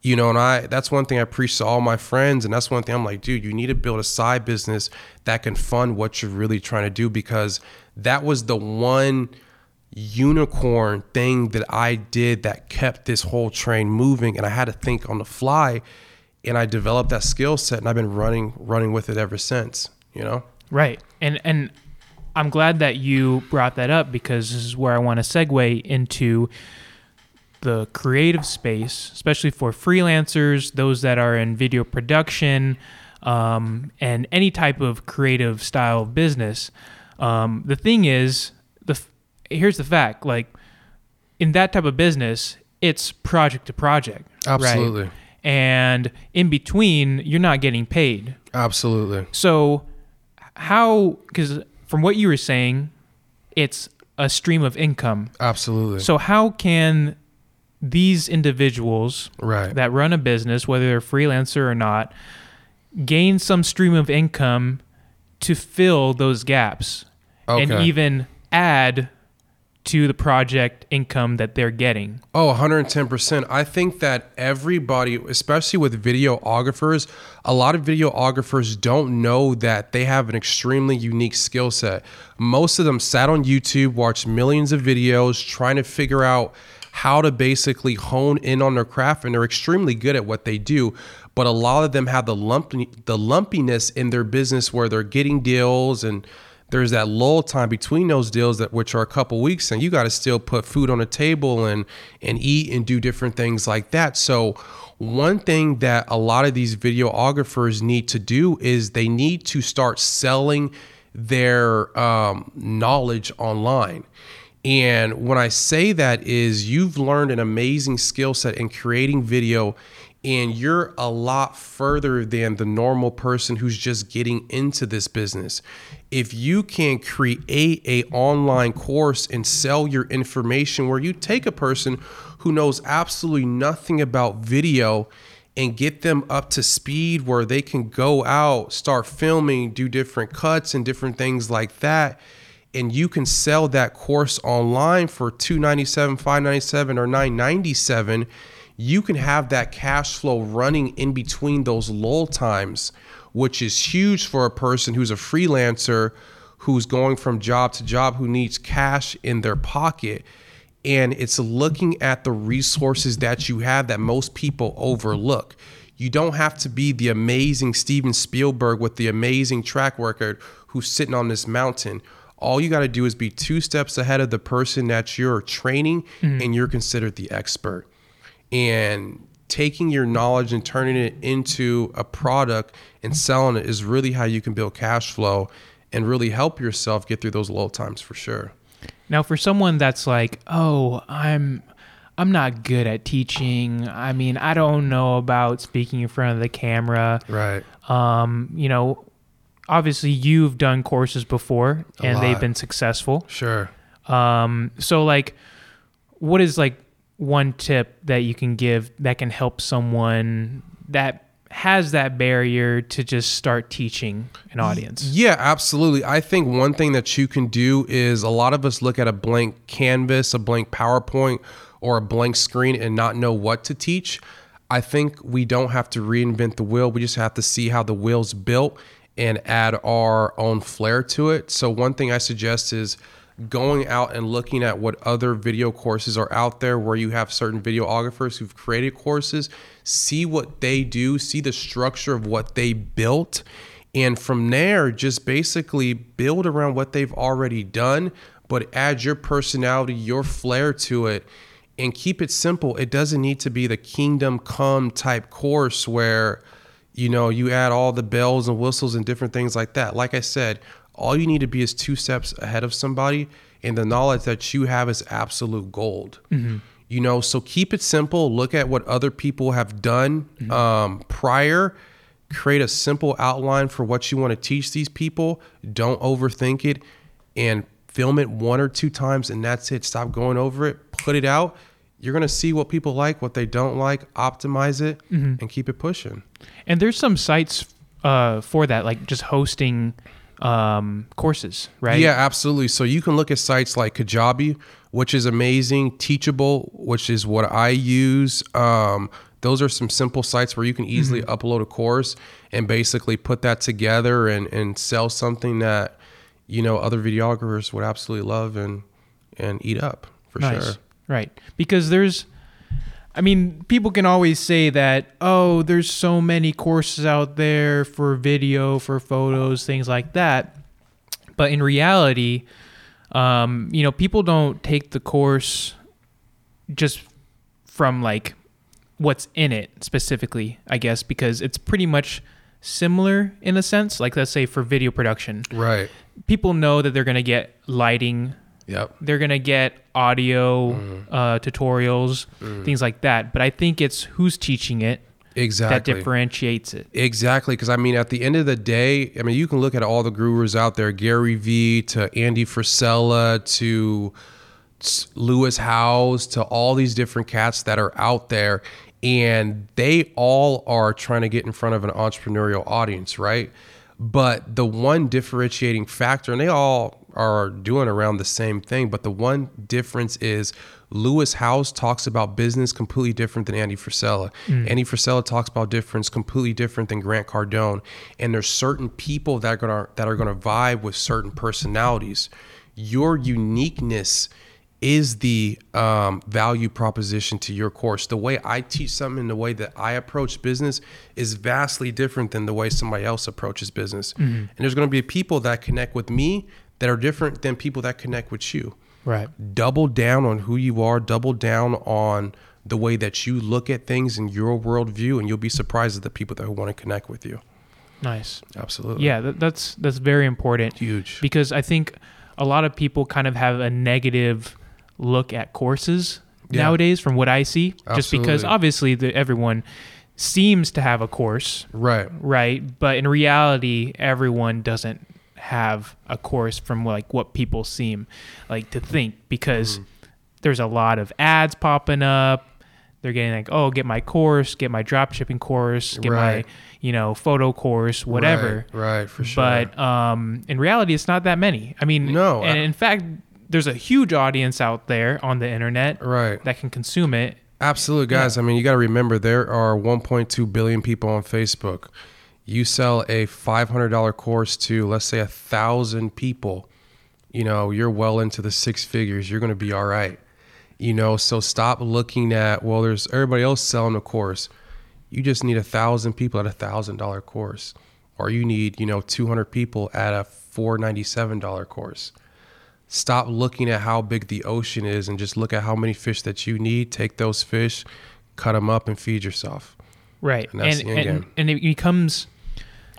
You know and i that's one thing i preach to all my friends and that's one thing i'm like dude you need to build a side business that can fund what you're really trying to do because that was the one unicorn thing that I did that kept this whole train moving and I had to think on the fly and I developed that skill set and I've been running running with it ever since, you know? Right. And and I'm glad that you brought that up because this is where I want to segue into the creative space, especially for freelancers, those that are in video production, um, and any type of creative style of business. Um, the thing is, here's the fact like in that type of business it's project to project absolutely right? and in between you're not getting paid absolutely so how because from what you were saying it's a stream of income absolutely so how can these individuals right. that run a business whether they're freelancer or not gain some stream of income to fill those gaps okay. and even add to the project income that they're getting. Oh, 110%. I think that everybody, especially with videographers, a lot of videographers don't know that they have an extremely unique skill set. Most of them sat on YouTube, watched millions of videos, trying to figure out how to basically hone in on their craft and they're extremely good at what they do but a lot of them have the lumpy the lumpiness in their business where they're getting deals and there's that lull time between those deals that which are a couple weeks and you got to still put food on the table and and eat and do different things like that. So one thing that a lot of these videographers need to do is they need to start selling their um, knowledge online. And when i say that is you've learned an amazing skill set in creating video and you're a lot further than the normal person who's just getting into this business if you can create a online course and sell your information where you take a person who knows absolutely nothing about video and get them up to speed where they can go out start filming do different cuts and different things like that and you can sell that course online for 297 597 or 997 you can have that cash flow running in between those lull times, which is huge for a person who's a freelancer who's going from job to job who needs cash in their pocket. And it's looking at the resources that you have that most people overlook. You don't have to be the amazing Steven Spielberg with the amazing track record who's sitting on this mountain. All you got to do is be two steps ahead of the person that you're training, mm-hmm. and you're considered the expert and taking your knowledge and turning it into a product and selling it is really how you can build cash flow and really help yourself get through those low times for sure. Now for someone that's like, "Oh, I'm I'm not good at teaching. I mean, I don't know about speaking in front of the camera." Right. Um, you know, obviously you've done courses before and they've been successful. Sure. Um, so like what is like one tip that you can give that can help someone that has that barrier to just start teaching an audience? Yeah, absolutely. I think one thing that you can do is a lot of us look at a blank canvas, a blank PowerPoint, or a blank screen and not know what to teach. I think we don't have to reinvent the wheel. We just have to see how the wheel's built and add our own flair to it. So, one thing I suggest is going out and looking at what other video courses are out there where you have certain videographers who've created courses, see what they do, see the structure of what they built. And from there, just basically build around what they've already done, but add your personality, your flair to it, and keep it simple. It doesn't need to be the kingdom come type course where, you know, you add all the bells and whistles and different things like that. Like I said, all you need to be is two steps ahead of somebody, and the knowledge that you have is absolute gold. Mm-hmm. You know, so keep it simple. Look at what other people have done mm-hmm. um, prior. Create a simple outline for what you want to teach these people. Don't overthink it, and film it one or two times, and that's it. Stop going over it. Put it out. You're gonna see what people like, what they don't like. Optimize it, mm-hmm. and keep it pushing. And there's some sites uh, for that, like just hosting um, courses, right? Yeah, absolutely. So you can look at sites like Kajabi, which is amazing, Teachable, which is what I use. Um, those are some simple sites where you can easily mm-hmm. upload a course and basically put that together and, and sell something that you know other videographers would absolutely love and and eat up for nice. sure. Right, because there's I mean, people can always say that, oh, there's so many courses out there for video, for photos, things like that. But in reality, um, you know, people don't take the course just from like what's in it specifically, I guess, because it's pretty much similar in a sense. Like, let's say for video production. Right. People know that they're going to get lighting Yep. They're gonna get audio mm. uh, tutorials, mm. things like that. But I think it's who's teaching it exactly that differentiates it. Exactly, because I mean, at the end of the day, I mean, you can look at all the gurus out there, Gary Vee to Andy Frisella to Lewis Howes to all these different cats that are out there, and they all are trying to get in front of an entrepreneurial audience, right? But the one differentiating factor, and they all are doing around the same thing. But the one difference is Lewis Howes talks about business completely different than Andy Frisella. Mm. Andy Frisella talks about difference completely different than Grant Cardone. And there's certain people that are gonna that are gonna vibe with certain personalities. Your uniqueness is the um, value proposition to your course. The way I teach something and the way that I approach business is vastly different than the way somebody else approaches business. And there's going to be people that connect with me that are different than people that connect with you. Right. Double down on who you are, double down on the way that you look at things in your worldview, and you'll be surprised at the people that want to connect with you. Nice. Absolutely. Yeah, that, that's that's very important Huge. because I think a lot of people kind of have a negative look at courses Yeah. nowadays from what I see just because obviously the, everyone seems to have a course, Right. right? But in reality, everyone doesn't have a course from like what people seem like to think because Mm-hmm. there's a lot of ads popping up. They're getting like, oh, get my course, get my drop shipping course, get Right. my, you know, photo course, whatever. Right, right, for sure. But um, in reality, it's not that many. I mean, No, And I- in fact, there's a huge audience out there on the internet right. that can consume it. Absolutely, guys. I mean, you got to remember there are 1.2 billion people on Facebook. You sell a $500 course to, let's say, a thousand people. You know, you're well into the six figures. You're going to be all right. You know, so stop looking at well, there's everybody else selling a course. You just need a thousand people at a thousand dollar course, or you need you know 200 people at a 497 dollar course stop looking at how big the ocean is and just look at how many fish that you need. Take those fish, cut them up, and feed yourself. Right. And that's and, the end and, game. and it becomes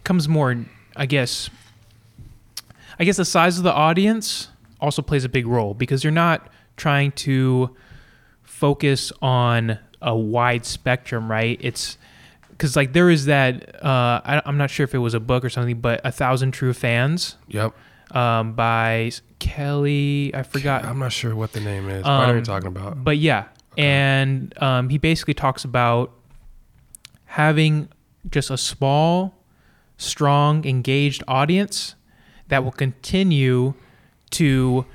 comes more, I guess. I guess the size of the audience also plays a big role because you're not trying to focus on a wide spectrum, right? It's because like there is that uh, I, I'm not sure if it was a book or something, but a thousand true fans Yep. um, by Kelly. I forgot. I'm not sure what the name is, but I know what Um, you're talking about. But yeah, and um, he basically talks about having just a small, strong, engaged audience that will continue to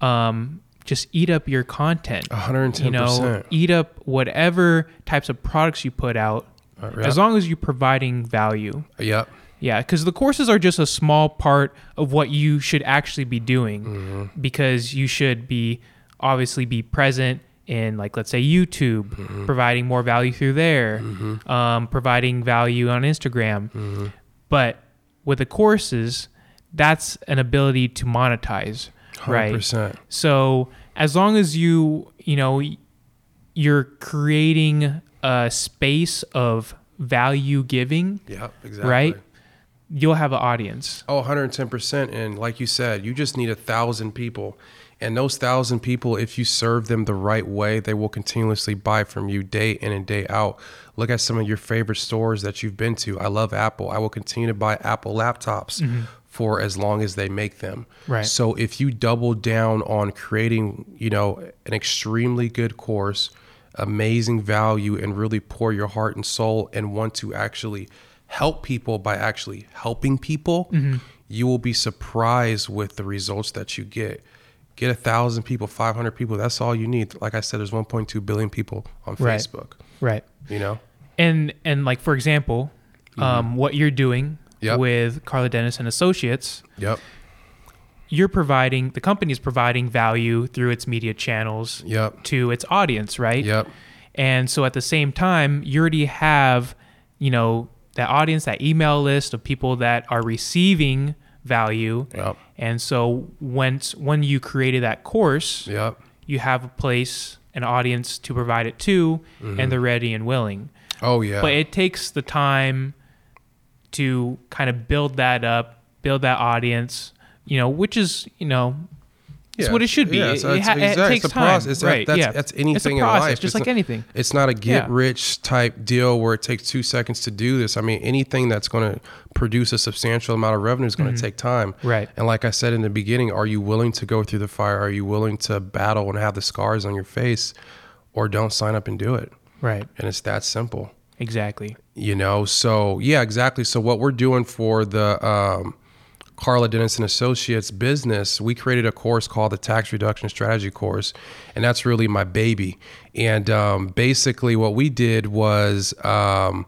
um, just eat up your content. 110%. You know, eat up whatever types of products you put out, Uh, yep. as long as you're providing value. yep. Yeah, because the courses are just a small part of what you should actually be doing Mm-hmm. because you should be obviously be present in like let's say YouTube, Mm-hmm. providing more value through there, um, providing value on Instagram. Mm-hmm. But with the courses, that's an ability to monetize, right? 100%. So as long as you you know you're creating a space of value giving, Yep. Exactly. right? You'll have an audience. Oh, 110%. And like you said, you just need a thousand people. And those thousand people, if you serve them the right way, they will continuously buy from you day in and day out. Look at some of your favorite stores that you've been to. I love Apple. I will continue to buy Apple laptops mm-hmm. for as long as they make them. Right. So if you double down on creating, you know, an extremely good course, amazing value, and really pour your heart and soul and want to actually help people by actually helping people, Mm-hmm. you will be surprised with the results that you get. Get a thousand people, 500 people. That's all you need. Like I said, there's 1.2 billion people on Right. Facebook. Right. You know, And and like for example, um, what you're doing Mm-hmm. Yep. with Carla Dennis and Associates, yep, you're providing the company is providing value through its media channels yep, to its audience, right? yep, And so at the same time, you already have, you know, that audience, that email list of people that are receiving value. yep, And so once when you created that course, yep. you have a place, an audience to provide it to, and mm-hmm. they're ready and willing. Oh yeah. But it takes the time to kind of build that up, build that audience, you know, which is, you know, it's what it should be. Yeah, it, so it it's, ha- it takes it's a time. process. That- right. that's, yeah. that's it's anything a in life. just It's like not- anything. It's not a get Yeah. rich type deal where it takes two seconds to do this. I mean, anything that's going to produce a substantial amount of revenue is going to take time. Mm-hmm. Right. And like I said in the beginning, are you willing to go through the fire? Are you willing to battle and have the scars on your face, or don't sign up and do it? Right. And it's that simple Exactly. you know so yeah exactly so what we're doing for the um, carla dennis and associates business we created a course called the tax reduction strategy course and that's really my baby and um, basically what we did was um,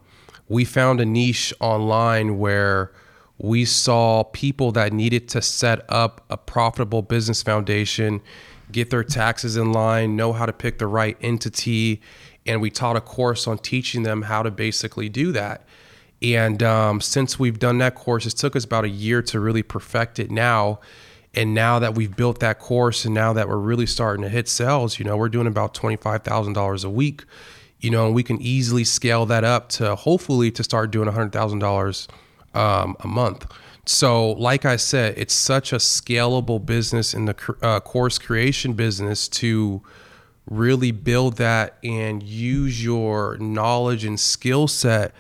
we found a niche online where we saw people that needed to set up a profitable business foundation get their taxes in line, know how to pick the right entity. And we taught a course on teaching them how to basically do that. And um, since we've done that course, it took us about a year to really perfect it now. And now that we've built that course and now that we're really starting to hit sales, you know, we're doing about $25,000 a week, you know, and we can easily scale that up to hopefully to start doing $100,000 um, a month. So, like I said, it's such a scalable business in the uh, course creation business to really build that and use your knowledge and skill set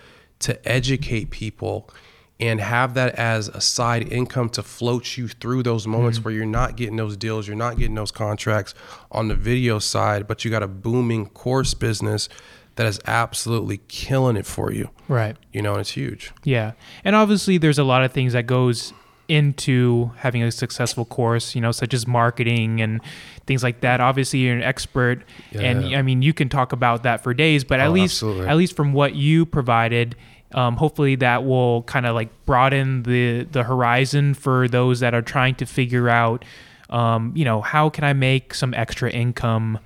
to educate people and have that as a side income to float you through those moments mm-hmm. where you're not getting those deals, you're not getting those contracts on the video side, but you got a booming course business that is absolutely killing it for you. Right. You know, and it's huge. Yeah. And obviously there's a lot of things that goes into having a successful course, you know, such as marketing and things like that. Obviously, you're an expert, yeah. and I mean, you can talk about that for days. But at oh, least, absolutely. at least from what you provided, um, hopefully that will kind of like broaden the the horizon for those that are trying to figure out, um, you know, how can I make some extra income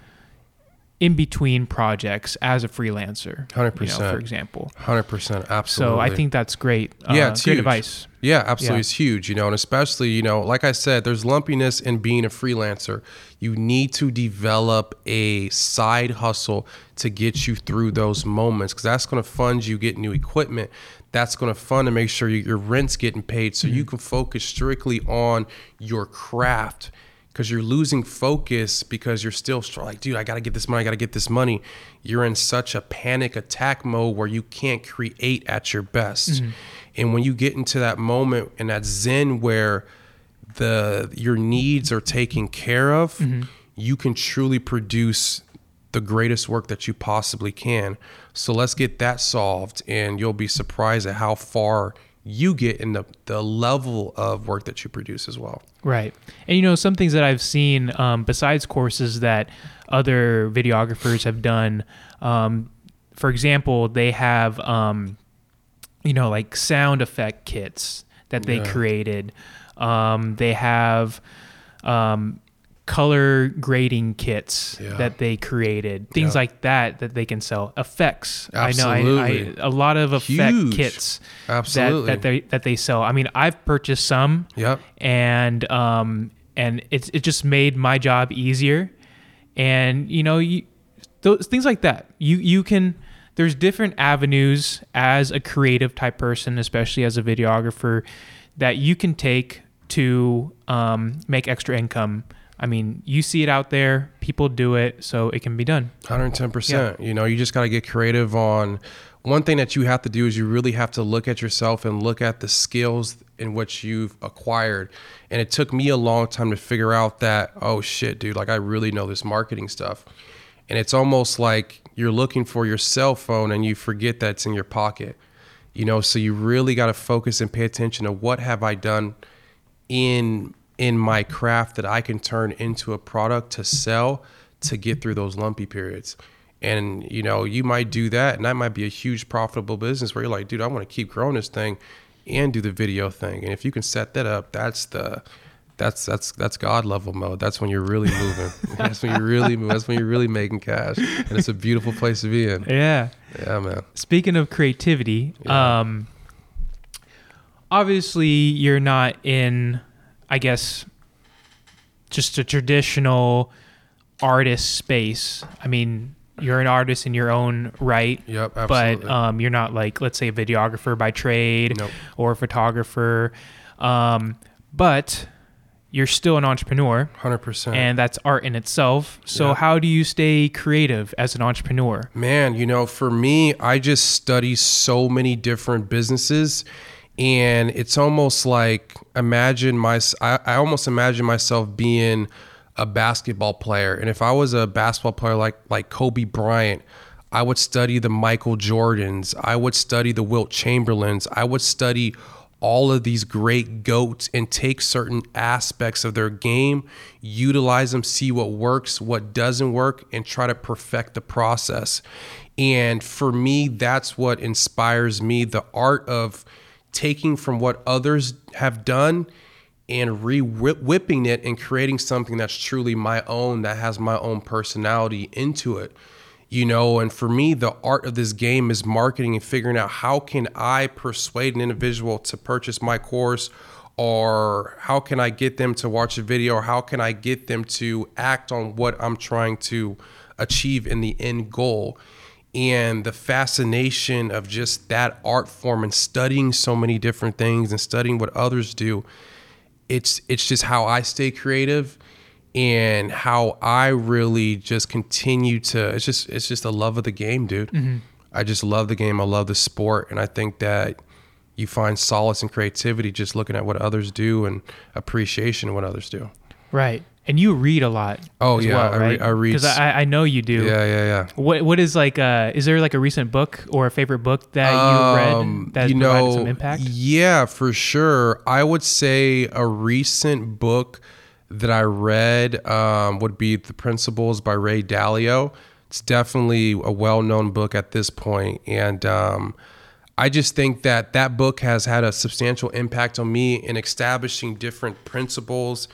in between projects as a freelancer. Hundred percent, you know, for example. Hundred percent, absolutely. So I think that's great. Yeah, uh, it's great huge. advice. Yeah, absolutely, yeah. it's huge. You know, and especially you know, like I said, there's lumpiness in being a freelancer. You need to develop a side hustle to get you through those moments because that's going to fund you get new equipment. That's going to fund to make sure your rent's getting paid, so mm-hmm. you can focus strictly on your craft because you're losing focus because you're still like, dude, I got to get this money. I got to get this money. You're in such a panic attack mode where you can't create at your best. Mm-hmm. And when you get into that moment and that zen where the your needs are taken care of, mm-hmm. you can truly produce the greatest work that you possibly can. So let's get that solved and you'll be surprised at how far you get in the, the level of work that you produce as well. Right. And you know, some things that I've seen um, besides courses that other videographers have done, um, for example, they have, um, you know, like sound effect kits that they yeah. created. Um, they have, um, color grading kits yeah. that they created, things yeah. like that that they can sell. Effects, Absolutely. I know, I, I, a lot of effect Huge. kits, Absolutely. that, that they that they sell. I mean, I've purchased some, yep, and um, and it's it just made my job easier, and you know, you, those things like that. You you can. There's different avenues as a creative type person, especially as a videographer, that you can take to um, make extra income I mean, you see it out there, people do it, so it can be done. 110%. Yeah. You know, you just got to get creative on one thing that you have to do is you really have to look at yourself and look at the skills in which you've acquired. And it took me a long time to figure out that, oh shit, dude, like I really know this marketing stuff. And it's almost like you're looking for your cell phone and you forget that it's in your pocket. You know, so you really got to focus and pay attention to what have I done in in my craft that I can turn into a product to sell to get through those lumpy periods. And you know, you might do that, and that might be a huge profitable business where you're like, dude, I want to keep growing this thing and do the video thing. And if you can set that up, that's the that's that's that's God level mode. That's when you're really moving. that's when you're really moving. That's when you're really making cash, and it's a beautiful place to be in. Yeah, yeah, man. Speaking of creativity, yeah. um, obviously you're not in I guess, just a traditional artist space. I mean, you're an artist in your own right. Yep, absolutely. But um, you're not like, let's say, a videographer by trade nope. or a photographer. Um, but you're still an entrepreneur. 100%. And that's art in itself. So, how do you stay creative as an entrepreneur? Man, you know, for me, I just study so many different businesses and it's almost like imagine my I, I, almost imagine myself being a basketball player. And if i was a basketball player like like kobe bryant i would study the michael jordans. I would study the wilt chamberlains. I would study all of these great goats and take certain aspects of their game utilize them see what works what doesn't work and try to perfect the process. And for me that's what inspires me. The art of taking from what others have done and re whipping it and creating something that's truly my own that has my own personality into it you know? And for me the art of this game is marketing and figuring out how can i persuade an individual to purchase my course or how can i get them to watch a video or how can i get them to act on what i'm trying to achieve in the end goal and the fascination of just that art form and studying so many different things and studying what others do it's it's just how i stay creative and how I really just continue to it's just it's just a love of the game, dude. Mm-hmm. I just love the game. I love the sport and I think that you find solace and creativity just looking at what others do and appreciation of what others do. Right. And you read a lot. Oh yeah, well, I, right? re- I, read because I, I know you do. Yeah, yeah, yeah. What what is like? Uh, is there like a recent book or a favorite book that you um, read that you know, some impact? Yeah, for sure. I would say a recent book that I read um, would be The Principles by Ray Dalio. It's definitely a well known book at this point, and um, I just think that that book has had a substantial impact on me in establishing different principles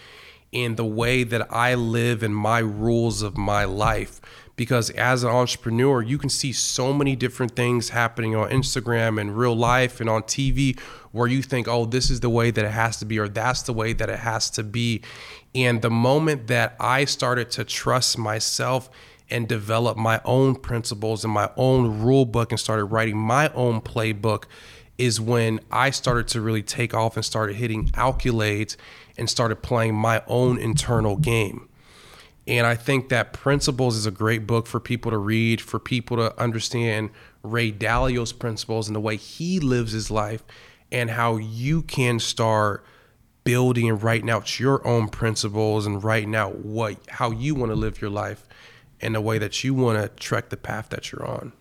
in the way that I live and my rules of my life. Because as an entrepreneur, you can see so many different things happening on Instagram and real life and on TV where you think, oh, this is the way that it has to be, or that's the way that it has to be. And the moment that I started to trust myself and develop my own principles and my own rule book and started writing my own playbook is when I started to really take off and started hitting accolades and started playing my own internal game. And I think that Principles is a great book for people to read, for people to understand Ray Dalio's principles and the way he lives his life and how you can start building and writing out your own principles and writing out what how you want to live your life and the way that you want to trek the path that you're on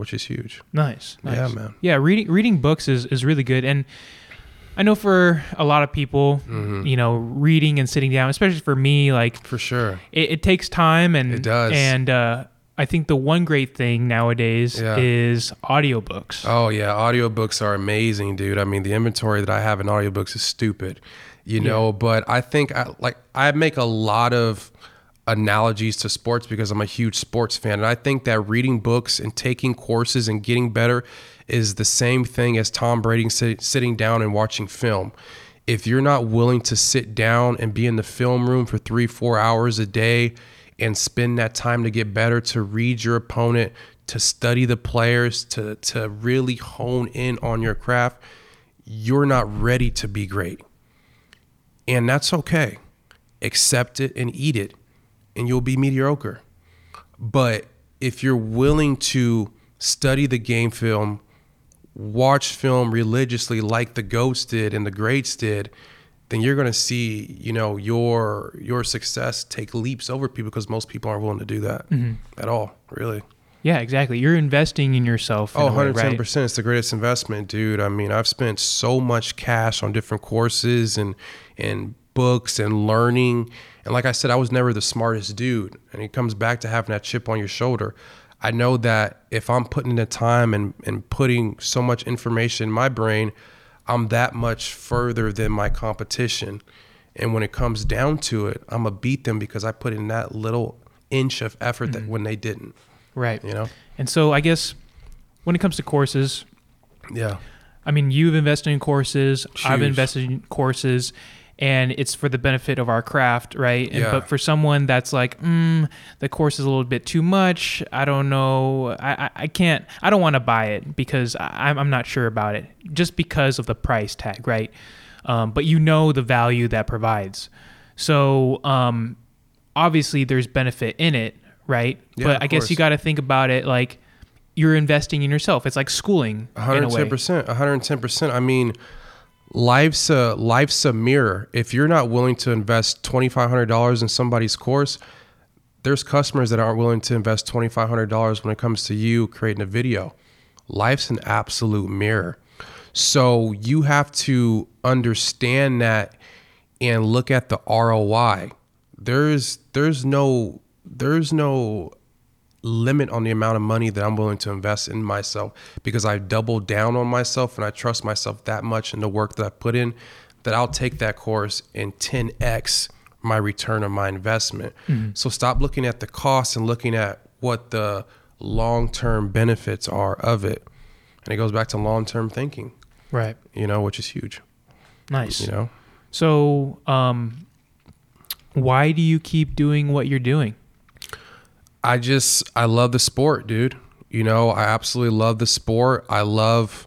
which is huge. Nice, nice. Yeah man. Yeah reading reading books is is really good. And I know for a lot of people, mm-hmm. you know, reading and sitting down, especially for me, like for sure, it, it takes time and it does. And uh, I think the one great thing nowadays yeah. is audiobooks. Oh yeah, audiobooks are amazing, dude. I mean, the inventory that I have in audiobooks is stupid, you know, yeah. but I think I like I make a lot of analogies to sports because I'm a huge sports fan and I think that reading books and taking courses and getting better is the same thing as Tom Brady sit, sitting down and watching film. If you're not willing to sit down and be in the film room for 3-4 hours a day and spend that time to get better, to read your opponent, to study the players, to, to really hone in on your craft, you're not ready to be great. And that's okay. Accept it and eat it, and you'll be mediocre. But if you're willing to study the game film, watch film religiously like the goats did and the greats did, then you're going to see, you know, your your success take leaps over people because most people aren't willing to do that mm-hmm. at all, really. Yeah, exactly. You're investing in yourself. In oh, 110%. Right? It's the greatest investment, dude. I mean, I've spent so much cash on different courses and and books and learning. And like I said, I was never the smartest dude. And it comes back to having that chip on your shoulder. I know that if I'm putting in the time and, and putting so much information in my brain, I'm that much further than my competition. And when it comes down to it, I'm gonna beat them because I put in that little inch of effort mm-hmm. that when they didn't. Right. You know? And so I guess when it comes to courses, yeah. I mean, you've invested in courses. I've invested in courses, and it's for the benefit of our craft, right? And, yeah. But for someone that's like, mm, the course is a little bit too much. I don't know. I, I, I can't. I don't want to buy it because I, I'm not sure about it, just because of the price tag, right? Um, but you know the value that provides. So um, obviously there's benefit in it, right? Yeah, but I guess you got to think about it like you're investing in yourself. It's like schooling. 110%. 110%. I mean, life's a life's a mirror. If you're not willing to invest twenty five hundred dollars in somebody's course, there's customers that aren't willing to invest twenty five hundred dollars when it comes to you creating a video. Life's an absolute mirror. So you have to understand that and look at the ROI. There's there's no there's no limit on the amount of money that I'm willing to invest in myself because I've doubled down on myself and I trust myself that much in the work that I put in that I'll take that course and 10x my return on my investment. So stop looking at the cost and looking at what the long-term benefits are of it. And it goes back to long-term thinking, Right. you know, which is huge, Nice. you know. So, um, why do you keep doing what you're doing? I just I love the sport, dude. You know, I absolutely love the sport. I love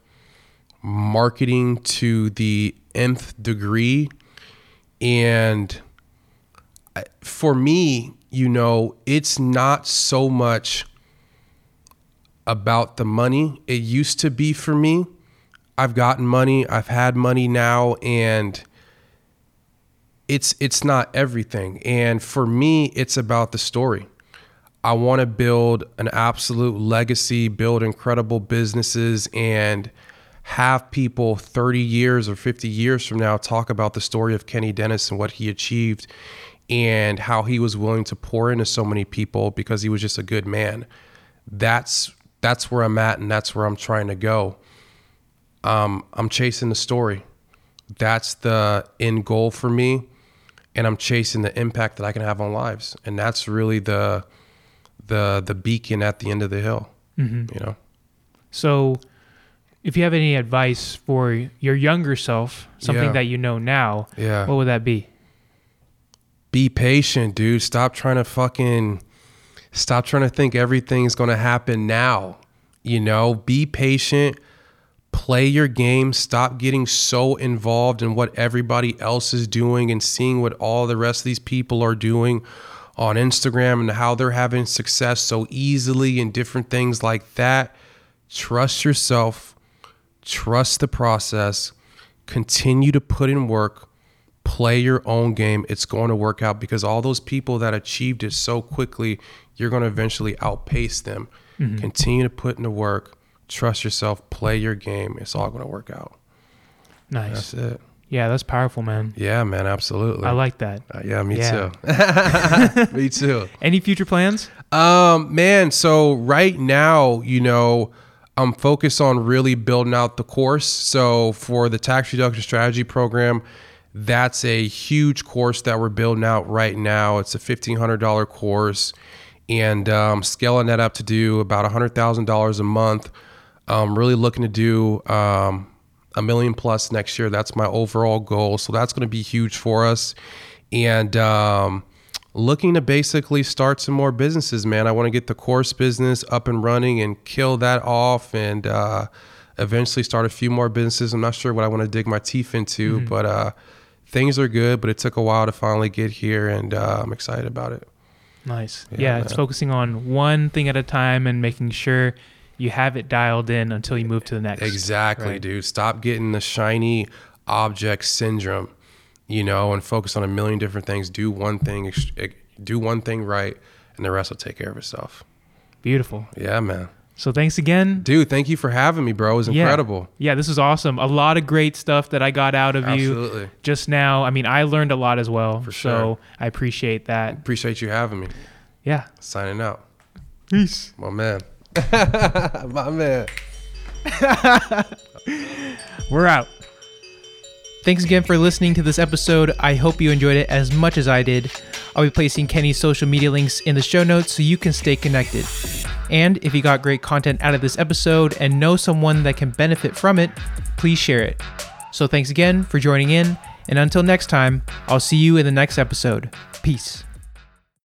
marketing to the nth degree and for me, you know, it's not so much about the money. It used to be for me. I've gotten money, I've had money now and it's it's not everything. And for me, it's about the story. I want to build an absolute legacy, build incredible businesses, and have people 30 years or 50 years from now talk about the story of Kenny Dennis and what he achieved and how he was willing to pour into so many people because he was just a good man. That's that's where I'm at and that's where I'm trying to go. Um, I'm chasing the story. That's the end goal for me. And I'm chasing the impact that I can have on lives. And that's really the the the beacon at the end of the hill. Mm-hmm. You know? So, if you have any advice for your younger self, something Yeah. that you know now, Yeah. what would that be? be patient, dude. Stop trying to fucking stop trying to think everything's going to happen now. You know, be patient, play your game, stop getting so involved in what everybody else is doing and seeing what all the rest of these people are doing on Instagram and how they're having success so easily and different things like that. Trust yourself, trust the process, continue to put in work play your own game. It's going to work out because all those people that achieved it so quickly, you're going to eventually outpace them. Mm-hmm. Continue to put in the work, trust yourself, play your game. It's all going to work out. Nice. That's it. Yeah, that's powerful, man. Yeah, man, absolutely. I like that. Uh, yeah, me Yeah. too. me too. Any future plans? Um, man, so right now, you know, I'm focused on really building out the course. So for the tax reduction strategy program, that's a huge course that we're building out right now. It's a $1,500 course and um, scaling that up to do about $100,000 a month. I'm really looking to do um, a million plus next year. That's my overall goal. So that's going to be huge for us. And um, looking to basically start some more businesses, man. I want to get the course business up and running and kill that off and uh, eventually start a few more businesses. I'm not sure what I want to dig my teeth into, but uh, things are good. But it took a while to finally get here, and uh, I'm excited about it. Nice. Yeah, Yeah, it's focusing on one thing at a time and making sure you have it dialed in until you move to the next. Exactly, Right. dude. Stop getting the shiny object syndrome, you know, and focus on a million different things. Do one thing, do one thing right, and the rest will take care of itself. Beautiful. Yeah, man. So thanks again. Dude, thank you for having me, bro. It was incredible. Yeah, this is awesome. A lot of great stuff that I got out of you just now. I mean, I learned a lot as well. For So sure. I appreciate that. Appreciate you having me. Yeah. Signing out. Peace. My man. My man. We're out. Thanks again for listening to this episode. I hope you enjoyed it as much as I did. I'll be placing Kenny's social media links in the show notes so you can stay connected. And if you got great content out of this episode and know someone that can benefit from it, please share it. So thanks again for joining in, and until next time, I'll see you in the next episode. Peace.